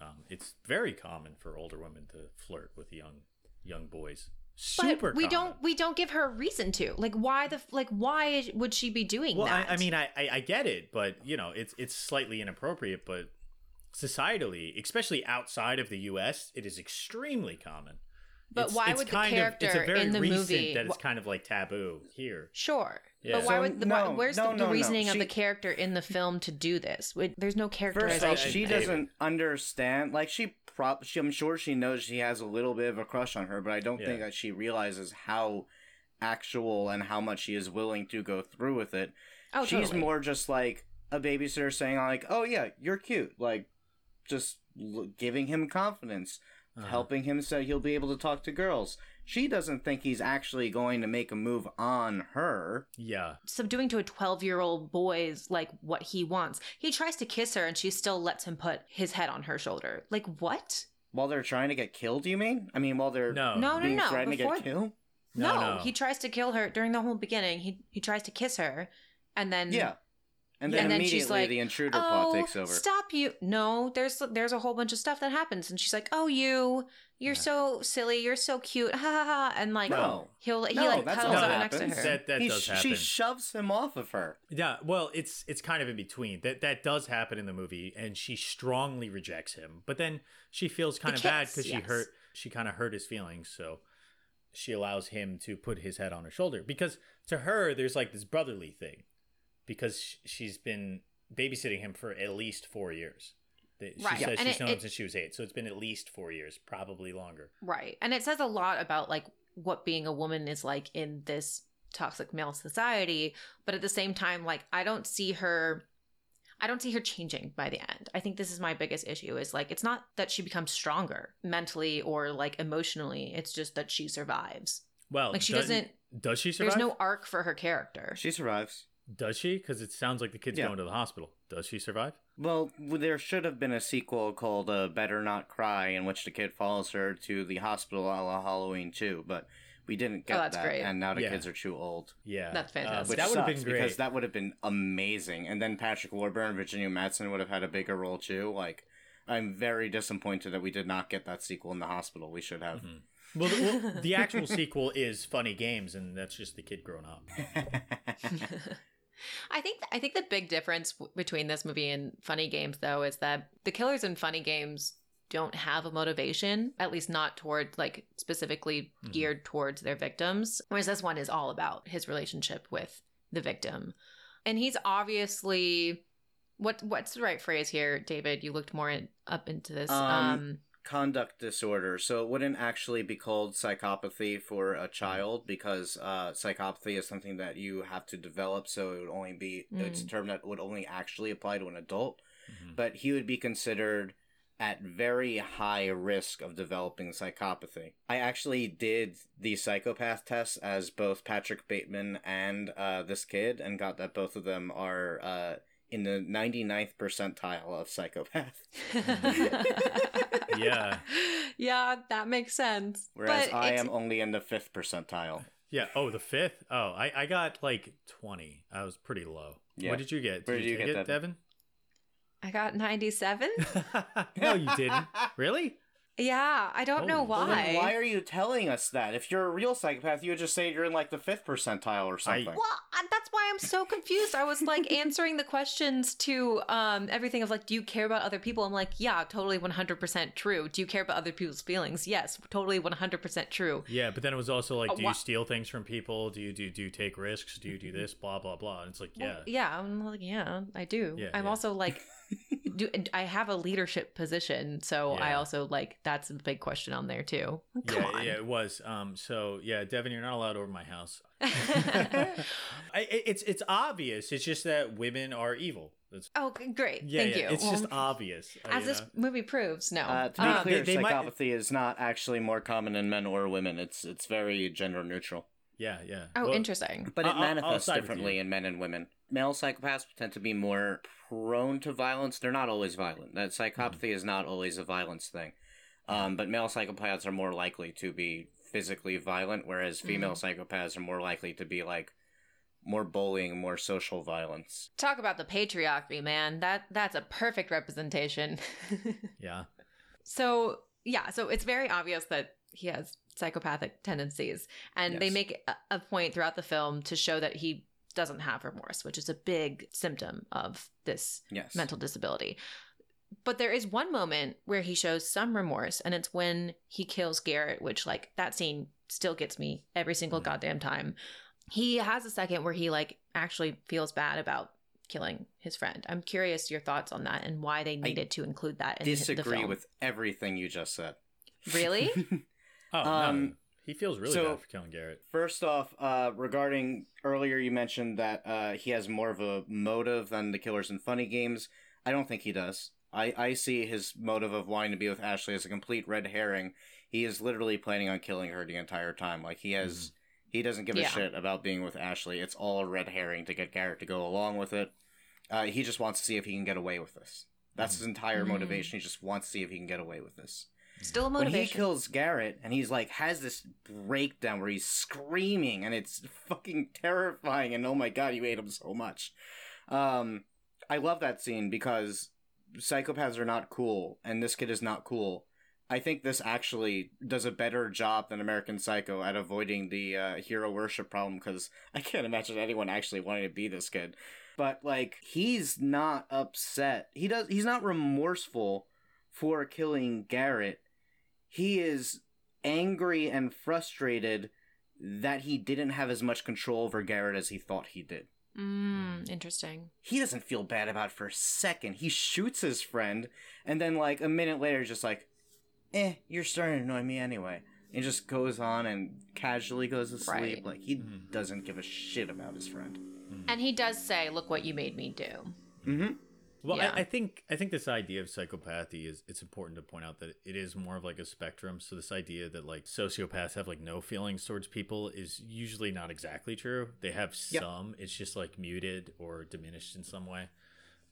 Um, it's very common for older women to flirt with young young boys. Super. but we common. don't we don't give her a reason to. Like why the like why would she be doing Well, that? I, I mean, I, I I get it, but you know, it's it's slightly inappropriate. But societally, especially outside of the U.S., it is extremely common. But It's- why it's would the kind of- character it's a very in the recent movie- that it's kind of like taboo here? Sure. Yeah. But why So, would the, why, no, where's no, the, no, the no. reasoning of She- the character in the film to do this? There's no characterization. First characterization. off, she doesn't understand. Like she prop, she, I'm sure she knows she has a little bit of a crush on her, but I don't think that she realizes how actual and how much she is willing to go through with it. oh, She's totally. more just like a babysitter saying like, "Oh yeah, you're cute," like just l- giving him confidence, Uh-huh. helping him so he'll be able to talk to girls. She doesn't think he's actually going to make a move on her. Yeah. subduing to a 12 year old boy's like what he wants. He tries to kiss her and she still lets him put his head on her shoulder. Like what? While they're trying to get killed, you mean? I mean, while they're No. No, no, no. threatened Before to get killed? No, no, no. he tries to kill her during the whole beginning. He he tries to kiss her and then Yeah. And then And then she's immediately like, the intruder oh, plot takes over. stop you. No, there's there's a whole bunch of stuff that happens and she's like, "Oh, you you're Yeah. so silly. You're so cute." Ha ha ha. And like No. he'll he No, like cuddles not up what next to her. That that He- does She shoves him off of her. Yeah, well, it's it's kind of in between. That that does happen in the movie, and she strongly rejects him. But then she feels kind The of bad kiss, because she hurt. She kind of hurt his feelings, so she allows him to put his head on her shoulder. Because to her, there's like this brotherly thing, because she's been babysitting him for at least four years. She Right. says And she's it- known him since she was eight, so it's been at least four years, probably longer. Right. And it says a lot about like what being a woman is like in this toxic male society, but at the same time like I don't see her I don't see her changing by the end. I think this is my biggest issue is like it's not that she becomes stronger mentally or like emotionally, it's just that she survives. Well, Like she doesn't- doesn't Does she survive? there's no arc for her character. She survives. Does she? Because it sounds like the kid's Yeah. going to the hospital. Does she survive? Well, there should have been a sequel called uh, Better Not Cry, in which the kid follows her to the hospital a la Halloween 2, but we didn't get Oh, that's that, great. and now the Yeah. kids are too old. Yeah, That's Uh, fantastic. Which that would have been great. because that would have been amazing. And then Patrick Warburton and Virginia Madsen would have had a bigger role too. Like, I'm very disappointed that we did not get that sequel in the hospital. We should have. Mhm. Well, the, well, the actual sequel is Funny Games, and that's just the kid growing up. [laughs] [laughs] [laughs] I think I think the big difference w- between this movie and Funny Games though is that the killers in Funny Games don't have a motivation, at least not toward like specifically Mhm. geared towards their victims, whereas this one is all about his relationship with the victim. And he's obviously what what's the right phrase here, David? You looked more in, up into this. Um, Um, Conduct disorder. So it wouldn't actually be called psychopathy for a child because uh, psychopathy is something that you have to develop. So it would only be, it's a term that would only actually apply to an adult. Mhm. but he would be considered at very high risk of developing psychopathy. I actually did the psychopath test as both Patrick Bateman and uh, this kid, and got that both of them are uh, in the 99th percentile of psychopath. [laughs] Yeah. Yeah, that makes sense. Whereas But I it's- am only in the fifth percentile. Yeah. Oh, the fifth. Oh, I, I got like twenty. I was pretty low. Yeah. What did you get? Where did you take get, it, Devin? I got 97. [laughs] no, you didn't. Really? Yeah, I don't know Holy Well, why. then why are you telling us that? If you're a real psychopath, you would just say you're in like the fifth percentile or something. Well, I- that's why I'm so confused. I was like [laughs] answering the questions to um everything of like, do you care about other people? I'm like, yeah, totally 100% true. Do you care about other people's feelings? Yes, totally 100% true. Yeah, but then it was also like, Uh, do you steal things from people? Do you do do you take risks? Do you do this? Blah blah blah. And it's like, yeah, Well, yeah, I'm like, yeah, I do. Yeah, I'm yeah. also like, [laughs] do I have a leadership position? So I also like that's a big question on there too. Come yeah, on. yeah, it was. Um, so yeah, Devin, you're not allowed over my house. [laughs] [laughs] I, it's it's obvious. It's just that women are evil. It's, oh, great. yeah, Thank yeah, you. It's Well, just obvious. uh, as you this know? movie proves, no. Uh, to be Um, clear, they- they might- psychopathy is not actually more common in men or women. It's it's very gender neutral, Yeah, yeah. oh, Well, interesting. but it I'll- I'll manifests differently in men and women. Male psychopaths tend to be more prone to violence. They're not always violent. That psychopathy is not always a violence thing. Um, but male psychopaths are more likely to be physically violent, whereas female psychopaths are more likely to be like more bullying, more social violence. Talk about the patriarchy, man. That that's a perfect representation. [laughs] Yeah. so yeah, so it's very obvious that he has psychopathic tendencies, and they make a, a point throughout the film to show that he doesn't have remorse, which is a big symptom of this Yes. mental disability. But there is one moment where he shows some remorse, and it's when he kills Garrett, which, like, that scene still gets me every single Mhm. goddamn time. He has a second where he, like, actually feels bad about killing his friend. I'm curious your thoughts on that and why they needed to include that in the Disagree with everything you just said. Really? [laughs] Oh Um, no, he feels really so- bad for killing Garrett. First off, uh, regarding earlier, you mentioned that uh, he has more of a motive than the killers in Funny Games. I don't think he does. I, I see his motive of wanting to be with Ashley as a complete red herring. He is literally planning on killing her the entire time. Like he has, he doesn't give Yeah. a shit about being with Ashley. It's all a red herring to get Garrett to go along with it. Uh, he just wants to see if he can get away with this. That's his entire Mhm. motivation. He just wants to see if he can get away with this Still a when he kills Garrett and he's like has this breakdown where he's screaming and it's [laughs] fucking terrifying and oh my god you hate him so much. Um I love that scene because psychopaths are not cool and this kid is not cool. I think this actually does a better job than American Psycho at avoiding the uh, hero worship problem because I can't imagine anyone actually wanting to be this kid. But like he's not upset. He does he's not remorseful for killing Garrett he is angry and frustrated that he didn't have as much control over Garrett as he thought he did. Mm, interesting. He doesn't feel bad about it for a second. He shoots his friend, and then, like, a minute later, just like, eh, you're starting to annoy me anyway. And just goes on and casually goes to sleep. Right. Like, he doesn't give a shit about his friend. And he does say, "Look what you made me do." Mm-hmm. Well, Yeah. I, I think I think this idea of psychopathy is it's important to point out that it is more of like a spectrum. So this idea that like sociopaths have like no feelings towards people is usually not exactly true. They have Yep. some. It's just like muted or diminished in some way.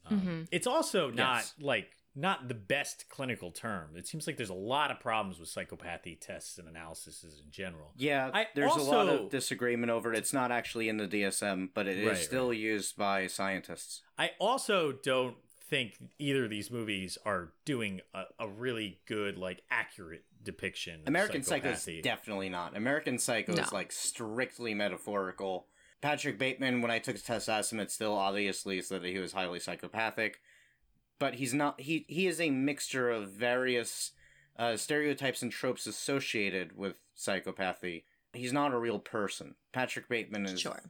Um, Mhm. It's also not Yes. like not the best clinical term. It seems like there's a lot of problems with psychopathy tests and analyses in general. Yeah, I there's a lot of disagreement over it. It's not actually in the DSM, but it is Right, still used by scientists. I also don't think either of these movies are doing a, a really good, like, accurate depiction. Of American Psycho is psychopathy. definitely not. American Psycho No. is like strictly metaphorical. Patrick Bateman, when I took his test estimate, still obviously said that he was highly psychopathic, but he's not. He he is a mixture of various uh, stereotypes and tropes associated with psychopathy. He's not a real person. Patrick Bateman is Sure.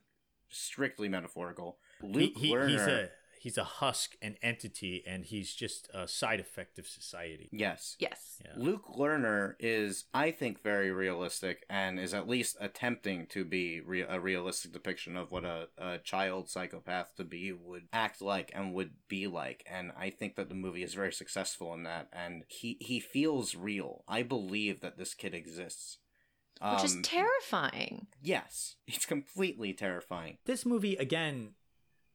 strictly metaphorical. He- Luke he- Lerner, he's a he's a husk, an entity, and he's just a side effect of society. yes. Yes. Yeah. Luke Lerner is, I think, very realistic and is at least attempting to be re- a realistic depiction of what a, a child psychopath to be would act like and would be like. And I think that the movie is very successful in that. And he, he feels real. I believe that this kid exists. Which is Um, terrifying. Yes, it's completely terrifying. This movie again,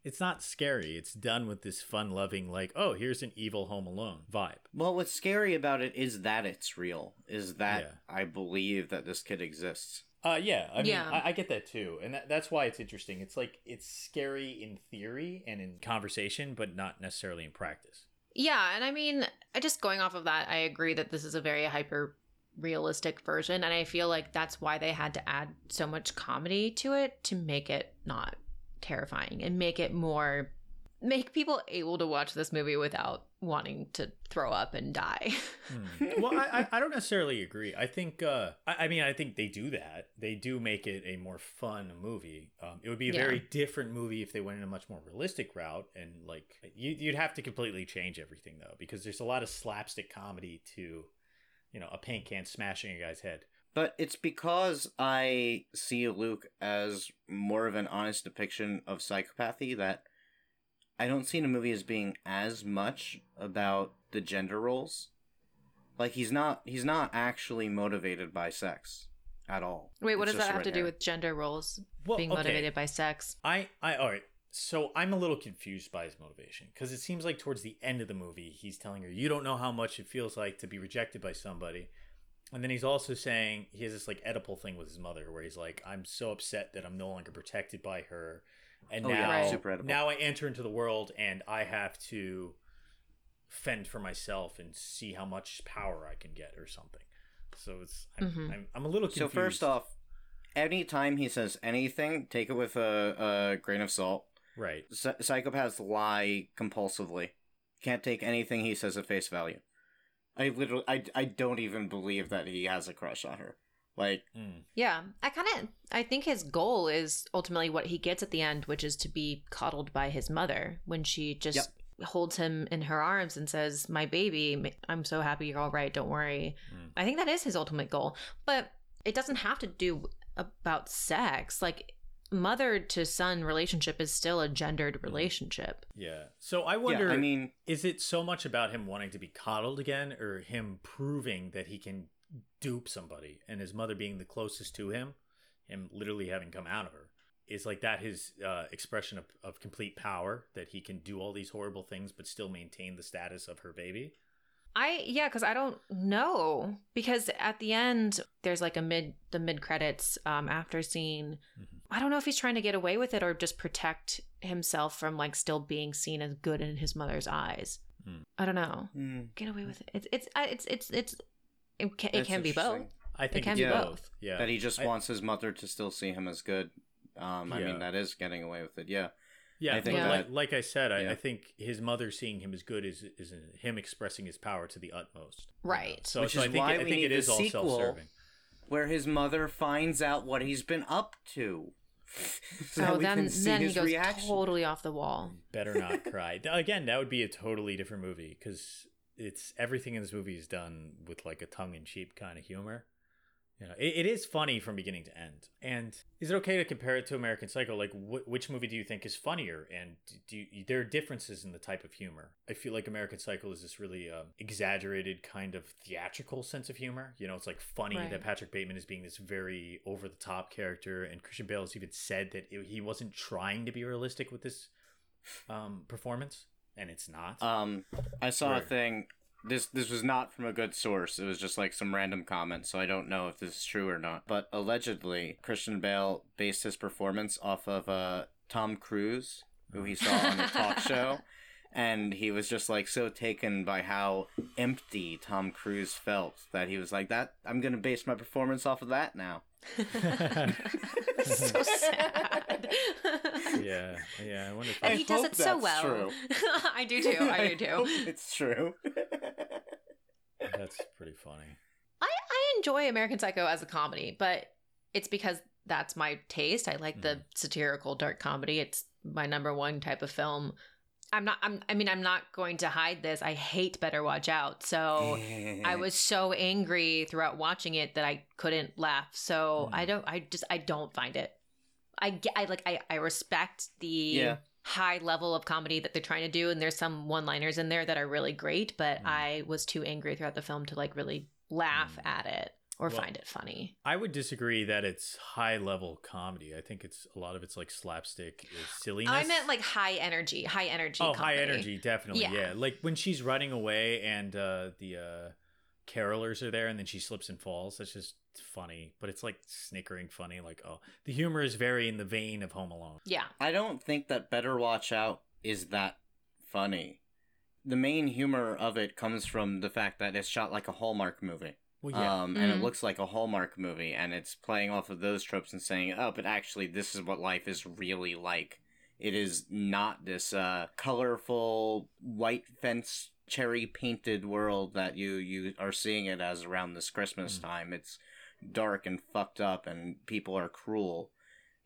it's not scary. It's done with this fun-loving, like, oh, here's an evil Home Alone vibe. Well, what's scary about it is that it's real. Is that Yeah. I believe that this kid exists. Uh, yeah, I mean, Yeah. I, I get that too, and that, that's why it's interesting. It's like it's scary in theory and in conversation, but not necessarily in practice. Yeah, and I mean, I just going off of that, I agree that this is a very hyper realistic version and I feel like that's why they had to add so much comedy to it to make it not terrifying and make it more make people able to watch this movie without wanting to throw up and die. [laughs] Hmm. Well, I, I I don't necessarily agree. I think, uh, I, I mean, I think they do that. They do make it a more fun movie. Um, it would be a Yeah. very different movie if they went in a much more realistic route, and like you, you'd have to completely change everything though, because there's a lot of slapstick comedy to, you know, a paint can smashing a guy's head. But it's because I see Luke as more of an honest depiction of psychopathy that I don't see the movie as being as much about the gender roles. Like he's not he's not actually motivated by sex at all. Wait, what It's does that have a to do herring. with gender roles Well, being okay. motivated by sex? I, I, all right. So I'm a little confused by his motivation because it seems like towards the end of the movie, he's telling her, "You don't know how much it feels like to be rejected by somebody," and then he's also saying he has this like Oedipal thing with his mother, where he's like, "I'm so upset that I'm no longer protected by her, and Oh, now, yeah, Right. now I enter into the world and I have to fend for myself and see how much power I can get or something." So it's I'm, Mhm. I'm, I'm a little confused. So first off, anytime he says anything, take it with a, a grain of salt. right? Psy- psychopaths lie compulsively. Can't take anything he says at face value. I literally, I, I don't even believe that he has a crush on her. Like, Mm. Yeah, I kind of I think his goal is ultimately what he gets at the end, which is to be coddled by his mother when she just Yep. holds him in her arms and says, "My baby, I'm so happy you're all right. Don't worry." Mm. I think that is his ultimate goal, but it doesn't have to do about sex. Like mother to son relationship is still a gendered relationship. Yeah. So I wonder. yeah, I mean, is it so much about him wanting to be coddled again or him proving that he can dupe somebody and his mother being the closest to him him literally having come out of her is like that his uh, expression of, of complete power that he can do all these horrible things but still maintain the status of her baby I yeah, because I don't know because at the end there's like a mid the mid credits um, after scene. Mhm. I don't know if he's trying to get away with it or just protect himself from like still being seen as good in his mother's eyes. Hmm. I don't know. hmm, Get away with it. It's it's it's it's it's it can, it can be both. i think it can it's be both both. yeah That he just I- wants his mother to still see him as good. Um, I Yeah. mean, that is getting away with it. Yeah. Yeah, I think but that- like, like I said, I, yeah. I think his mother seeing him as good is is him expressing his power to the utmost. you know? Right. So, Which so is I think why it, I we think need it is the all sequel. self-serving. Where his mother finds out what he's been up to. [laughs] so oh, then then he goes reaction. totally off the wall. Better not [laughs] cry. Again, that would be a totally different movie because it's everything in this movie is done with like a tongue-in-cheek kind of humor. You know, it, it is funny from beginning to end. And is it okay to compare it to American Psycho? Like, wh- which movie do you think is funnier? And do you, there are differences in the type of humor? I feel like American Psycho is this really um, exaggerated kind of theatrical sense of humor. You know, it's like funny Right. that Patrick Bateman is being this very over-the-top character, and Christian Bale has even said that it, he wasn't trying to be realistic with this um, performance, and it's not. Um, I saw a thing. This this was not from a good source. It was just like some random comment, so I don't know if this is true or not. But allegedly, Christian Bale based his performance off of uh Tom Cruise, who he saw on a talk [laughs] show, and he was just like so taken by how empty Tom Cruise felt that he was like that. I'm gonna base my performance off of that now. [laughs] so sad. yeah, yeah. I wonder if And I he does it so well. [laughs] I do too. I do too. it's true. That's pretty funny. I, I enjoy American Psycho as a comedy, but it's because that's my taste. I like the satirical dark comedy. It's my number one type of film. I'm not I'm I mean I'm not going to hide this. I hate Better Watch Out. So [laughs] I was so angry throughout watching it that I couldn't laugh. So Mm. I don't I just I don't find it. I get I like I I respect the Yeah. High level of comedy that they're trying to do and there's some one-liners in there that are really great, but Mm. I was too angry throughout the film to like really laugh Mm. at it or Well- find it funny. I would disagree that it's high level comedy. I think it's a lot of it's like slapstick uh, silliness. I meant like high energy, high energy. oh, high energy, definitely. Yeah. Yeah. like when she's running away and uh, the uh, carolers are there, and then she slips and falls. That's just funny, but it's like snickering funny. Like, oh, the humor is very in the vein of Home Alone. Yeah. I don't think that Better Watch Out is that funny. the main humor of it comes from the fact that it's shot like a Hallmark movie. Well, yeah. Um, and it Mhm. looks like a Hallmark movie, and it's playing off of those tropes and saying, "Oh, but actually, this is what life is really like. It is not this uh, colorful white fence cherry painted world that you you are seeing it as around this Christmas Mm. time. It's dark and fucked up, and people are cruel."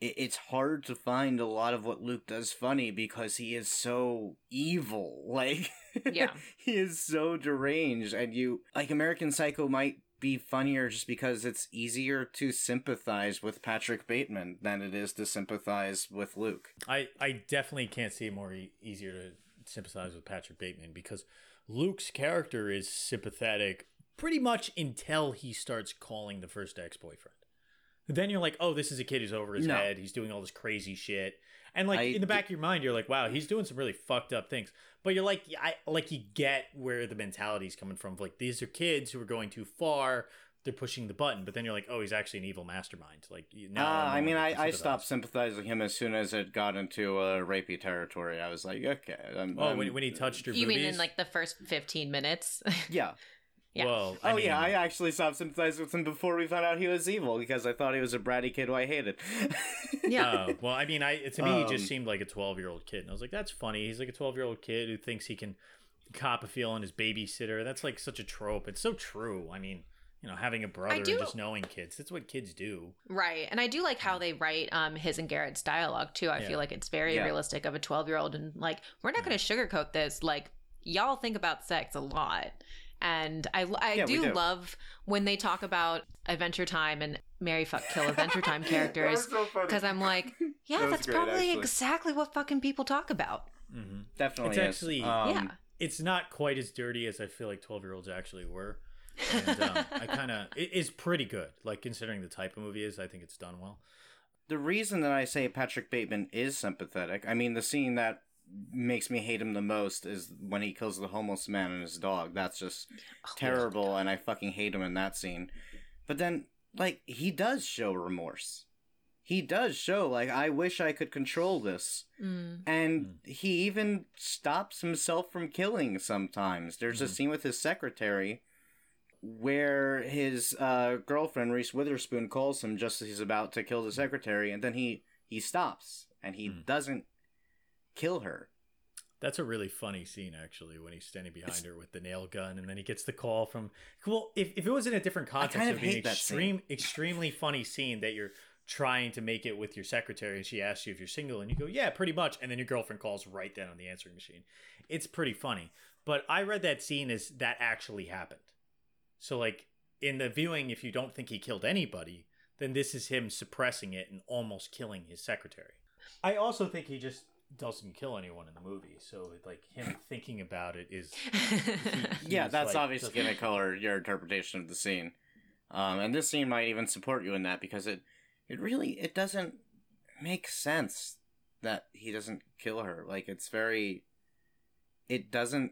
It, it's hard to find a lot of what Luke does funny because he is so evil. [laughs] Like, Yeah. he is so deranged and you like american psycho might be funnier just because it's easier to sympathize with patrick bateman than it is to sympathize with luke I, I definitely can't see it more e- easier to sympathize with Patrick Bateman because Luke's character is sympathetic pretty much until he starts calling the first ex boyfriend. Then you're like, oh, this is a kid who's over his No. head. He's doing all this crazy shit. And like I in the back of your mind, you're like, wow, he's doing some really fucked up things. But you're like, I like you get where the mentality's coming from. Like these are kids who are going too far. They're pushing the button. But then you're like, oh, he's actually an evil mastermind. Like you- now, uh, I'm mean I, I stopped sympathizing him as soon as it got into uh, rapey territory i was like okay I'm, Oh, I'm- when, when he touched her You mean in like the first 15 minutes? [laughs] yeah Yeah. Well, oh mean, yeah i actually stopped sympathizing with him before we found out he was evil because i thought he was a bratty kid who i hated [laughs] yeah. Oh, well, I mean, I to me he Um, just seemed like a twelve year old kid, and I was like, that's funny. He's like a twelve year old kid who thinks he can cop a feel on his babysitter. That's like such a trope. It's so true. I mean, you know, having a brother and just knowing kids. That's what kids do. Right. And I do like how they write um his and Garrett's dialogue too. I Yeah. feel like it's very Yeah. realistic of a 12-year-old and like we're not going to sugarcoat this. Like y'all think about sex a lot. And I I Yeah, do, do. love when they talk about Adventure Time and marry fuck kill Adventure Time [laughs] characters cuz I'm like, [laughs] yeah, That that's great, probably actually. exactly what fucking people talk about. Mm-hmm. definitely It's is. actually- Um, yeah. It's not quite as dirty as I feel like twelve year olds actually were. And um, [laughs] I kind of it is pretty good. Like considering the type of movie it is, I think it's done well. the reason that I say Patrick Bateman is sympathetic, I mean, the scene that makes me hate him the most is when he kills the homeless man and his dog. That's just terrible, and I fucking hate him in that scene. But then, like, he does show remorse. He does show, like, I wish I could control this. Mm. And he even stops himself from killing sometimes. There's a Mhm. scene with his secretary where his uh, girlfriend, Reese Witherspoon, calls him just as he's about to kill the secretary, and then he, he stops and he Mm. doesn't kill her. That's a really funny scene, actually, when he's standing behind her with the nail gun, and then he gets the call from. Well, if, if it was in a different context, kind it of would be an extreme, extremely funny scene that you're trying to make it with your secretary, and she asks you if you're single, and you go, "Yeah, pretty much," and then your girlfriend calls right then on the answering machine. It's pretty funny, but I read that scene as that actually happened. So, like in the viewing, if you don't think he killed anybody, then this is him suppressing it and almost killing his secretary. I also think he just doesn't kill anyone in the movie. So like him [laughs] thinking about it is [laughs] Yeah, that's like, obviously going to color your interpretation of the scene. Um, and this scene might even support you in that because it, it really, it doesn't make sense that he doesn't kill her. Like, it's very, it doesn't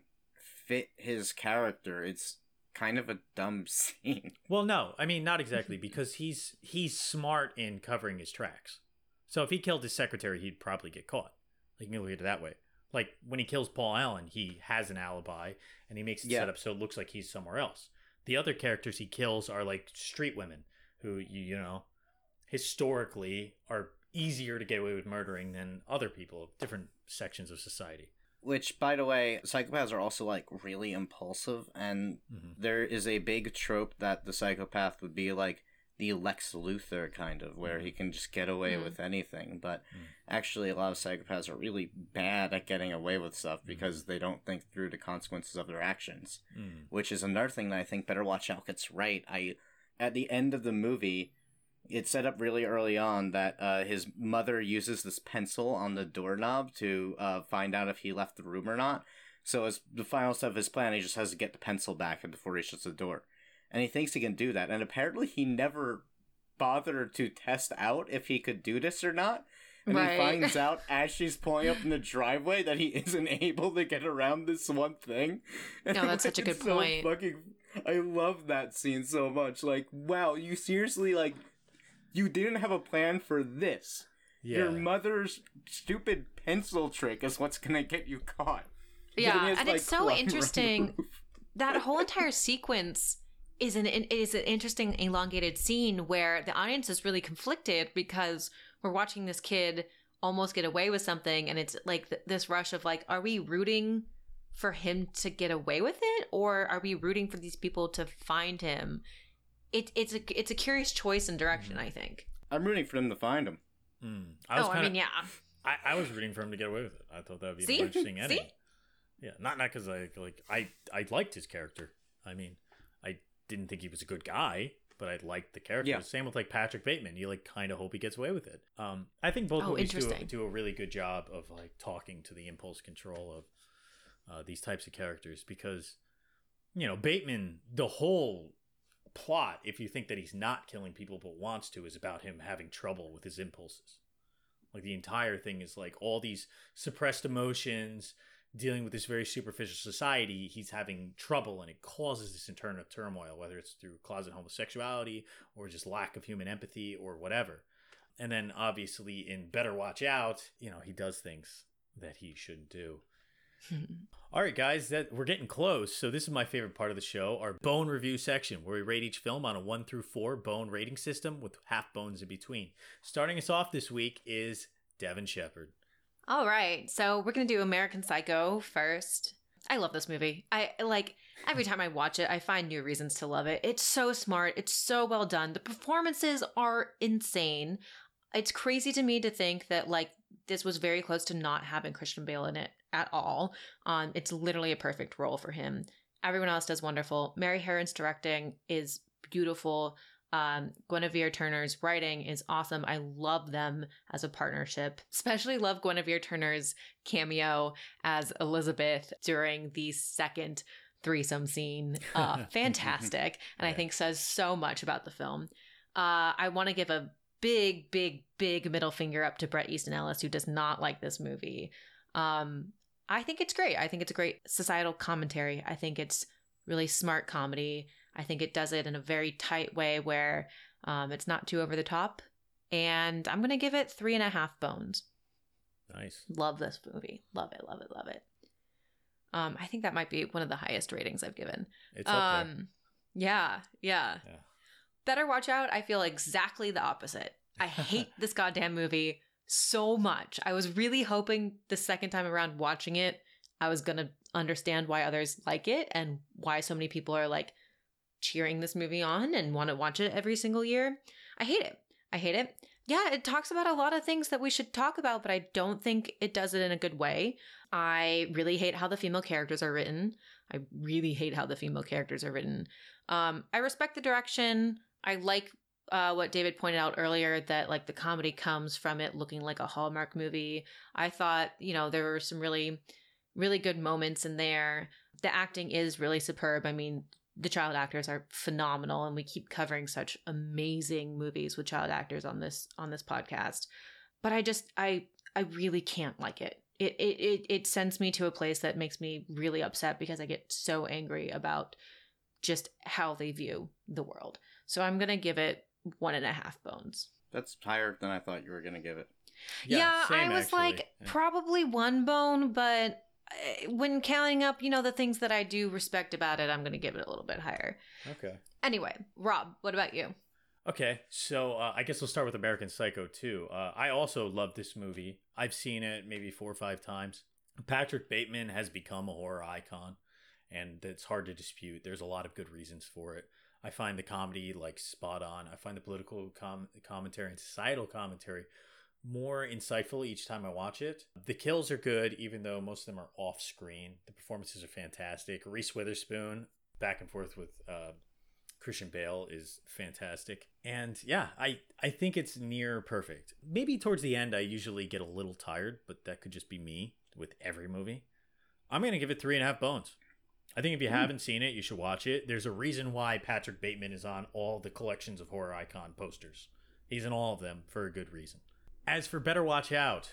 fit his character. It's kind of a dumb [laughs] scene. well, no, I mean not exactly because he's he's smart in covering his tracks. So if he killed his secretary, he'd probably get caught. Like you can look at it that way. Like when he kills Paul Allen, he has an alibi and he makes it Yeah. set up so it looks like he's somewhere else. The other characters he kills are like street women who you you know historically are easier to get away with murdering than other people of different sections of society. Which, by the way, psychopaths are also, like, really impulsive, and Mhm. there is a big trope that the psychopath would be like the Lex Luthor kind of, where he can just get away Mm. with anything. But Mm. actually, a lot of psychopaths are really bad at getting away with stuff because they don't think through the consequences of their actions. Which is another thing that I think Better Watch Out gets right. I at the end of the movie. It's set up really early on that uh, his mother uses this pencil on the doorknob to uh, find out if he left the room or not. So as the final step of his plan, he just has to get the pencil back before he shuts the door. And he thinks he can do that. And apparently he never bothered to test out if he could do this or not. And Right. he finds out [laughs] as she's pulling up in the driveway that he [laughs] isn't able to get around this one thing. And No, [laughs] that's such a it's good so point. Fucking, I love that scene so much. Like, wow, you seriously like, you didn't have a plan for this. Yeah. Your mother's stupid pencil trick is what's gonna get you caught. Yeah, He has, and like, it's so climb on the interesting. roof. that whole entire sequence is an is an interesting elongated scene where the audience is really conflicted because we're watching this kid almost get away with something and it's like th- this rush of like are we rooting for him to get away with it or are we rooting for these people to find him it, it's a it's a curious choice and direction i think I'm rooting for them to find him. Hmm. I was oh i kinda, mean yeah I, I was rooting for him to get away with it. I thought that would be See? more interesting ending. [laughs] See? Yeah, not not because I like I I liked his character. I mean, I didn't think he was a good guy, but I liked the character. Yeah. Same with like Patrick Bateman. You like kind of hope he gets away with it. Um, I think both Oh, movies do a, do a really good job of like talking to the impulse control of uh, these types of characters because you know Bateman, the whole plot, if you think that he's not killing people but wants to, is about him having trouble with his impulses. Like the entire thing is like all these suppressed emotions, dealing with this very superficial society. He's having trouble, and it causes this internal turmoil, whether it's through closet homosexuality or just lack of human empathy or whatever. And then obviously in Better Watch Out, you know, he does things that he shouldn't do. [laughs] All right, guys, that we're getting close. So this is my favorite part of the show, our bone review section, where we rate each film on a one through four bone rating system with half bones in between. Starting us off this week is Devin Shepard. All right. So we're going to do American Psycho first. I love this movie. I like every time I watch it, I find new reasons to love it. It's so smart. It's so well done. The performances are insane. It's crazy to me to think that like this was very close to not having Christian Bale in it at all. Um, it's literally a perfect role for him. Everyone else does wonderful. Mary Harron's directing is beautiful. Um, Guinevere Turner's writing is awesome. I love them as a partnership. Especially love Guinevere Turner's cameo as Elizabeth during the second threesome scene. [laughs] Uh, fantastic. And I think says so much about the film. Uh, I want to give a big, big, big middle finger up to Bret Easton Ellis, who does not like this movie. Um, I think it's great. I think it's a great societal commentary. I think it's really smart comedy. I think it does it in a very tight way where um, it's not too over the top. And I'm going to give it three and a half bones. Nice. Love this movie. Love it, love it, love it. Um, I think that might be one of the highest ratings I've given. It's up Um, yeah, yeah. Yeah. Better Watch Out, I feel exactly the opposite. I hate [laughs] this goddamn movie so much. I was really hoping the second time around watching it, I was going to understand why others like it and why so many people are like cheering this movie on and want to watch it every single year. I hate it. I hate it. Yeah, it talks about a lot of things that we should talk about, but I don't think it does it in a good way. I really hate how the female characters are written. I really hate how the female characters are written. Um, I respect the direction. I like uh, what David pointed out earlier that like the comedy comes from it looking like a Hallmark movie. I thought, you know, there were some really, really good moments in there. The acting is really superb. I mean, the child actors are phenomenal, and we keep covering such amazing movies with child actors on this on this podcast. But I just, I, I really can't like it. It, it, it, it sends me to a place that makes me really upset because I get so angry about just how they view the world. So I'm gonna give it one and a half bones. That's higher than I thought you were gonna give it. Yeah, I same, was actually. like Yeah. probably one bone, but when counting up, you know, the things that I do respect about it, I'm gonna give it a little bit higher. Okay. Anyway, Rob, what about you? Okay, so uh, I guess we'll start with American Psycho too. Uh, I also love this movie. I've seen it maybe four or five times. Patrick Bateman has become a horror icon, and it's hard to dispute. There's a lot of good reasons for it. I find the comedy like spot on. I find the political com- commentary and societal commentary more insightful each time I watch it. The kills are good, even though most of them are off screen. The performances are fantastic. Reese Witherspoon back and forth with uh, Christian Bale is fantastic. And yeah, I, I think it's near perfect. Maybe towards the end, I usually get a little tired, but that could just be me with every movie. I'm going to give it three and a half bones. I think if you haven't seen it, you should watch it. There's a reason why Patrick Bateman is on all the collections of horror icon posters. He's in all of them for a good reason. As for Better Watch Out,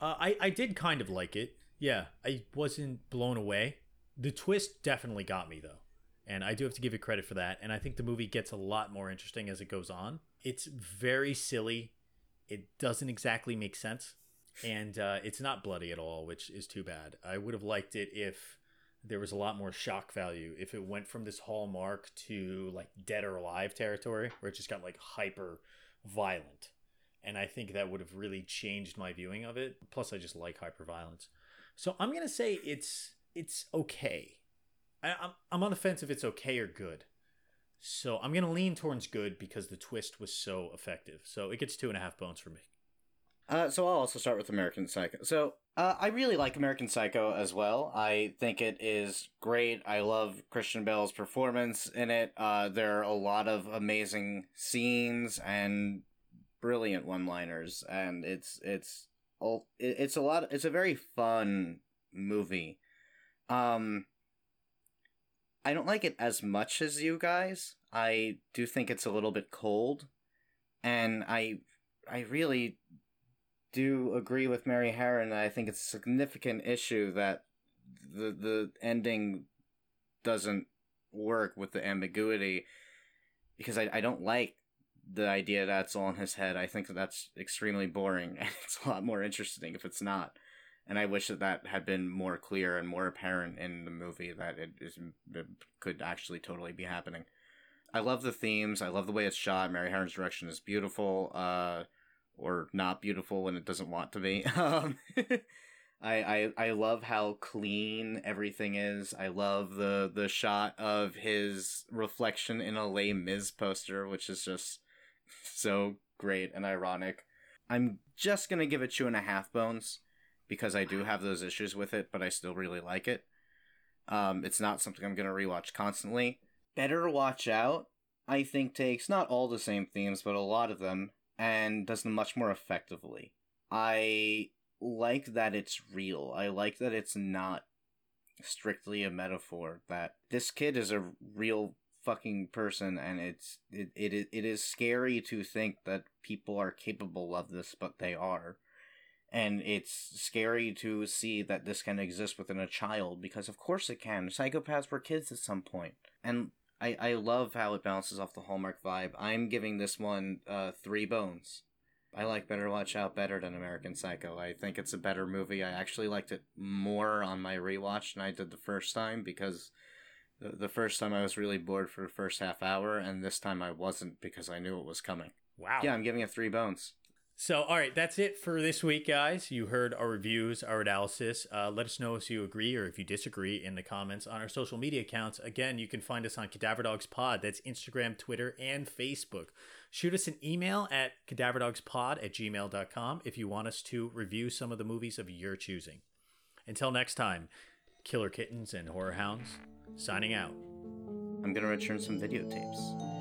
uh, I, I did kind of like it. Yeah, I wasn't blown away. The twist definitely got me, though and I do have to give it credit for that. And I think the movie gets a lot more interesting as it goes on. It's very silly. It doesn't exactly make sense. and uh, it's not bloody at all, which is too bad. I would have liked it if there was a lot more shock value if it went from this hallmark to like dead or alive territory where it just got like hyper violent and i think that would have really changed my viewing of it plus i just like hyper violence so i'm gonna say it's it's okay I, I'm, I'm on the fence if it's okay or good so i'm gonna lean towards good because the twist was so effective so it gets two and a half bones for me Uh, so I'll also start with American Psycho. So uh, I really like American Psycho as well. I think it is great. I love Christian Bale's performance in it. Uh, there are a lot of amazing scenes and brilliant one-liners, and it's it's it's a lot. It's a very fun movie. Um, I don't like it as much as you guys. I do think it's a little bit cold, and I I really do agree with Mary Harron. I think it's a significant issue that the the ending doesn't work with the ambiguity because I, I don't like the idea that it's all in his head. I think that that's extremely boring [laughs] and it's a lot more interesting if it's not. And I wish that that had been more clear and more apparent in the movie that it is it could actually totally be happening. I love the themes. I love the way it's shot. Mary Harron's direction is beautiful. Uh, or not beautiful when it doesn't want to be. [laughs] Um, [laughs] I, I I love how clean everything is. I love the the shot of his reflection in a Les Mis poster, which is just so great and ironic. I'm just gonna give it two and a half bones because I do have those issues with it, but I still really like it. Um, it's not something I'm gonna rewatch constantly. Better Watch Out, I think takes not all the same themes, but a lot of them, and does them much more effectively. I like that it's real. I like that it's not strictly a metaphor. That this kid is a real fucking person, and it's it it it is scary to think that people are capable of this, but they are. And it's scary to see that this can exist within a child because, of course, it can. Psychopaths were kids at some point, and I, I love how it bounces off the Hallmark vibe. I'm giving this one uh, three bones. I like Better Watch Out better than American Psycho. I think it's a better movie. I actually liked it more on my rewatch than I did the first time because the, first time I was really bored for the first half hour, and this time I wasn't because I knew it was coming. wow Yeah, I'm giving it three bones. So, all right, that's it for this week, guys. You heard our reviews, our analysis. Uh, let us know if you agree or if you disagree in the comments on our social media accounts. Again, you can find us on Cadaver Dogs Pod. That's Instagram, Twitter, and Facebook. Shoot us an email at cadaverdogspod at gmail.com if you want us to review some of the movies of your choosing. Until next time, Killer Kittens and Horror Hounds, signing out. I'm gonna return some videotapes.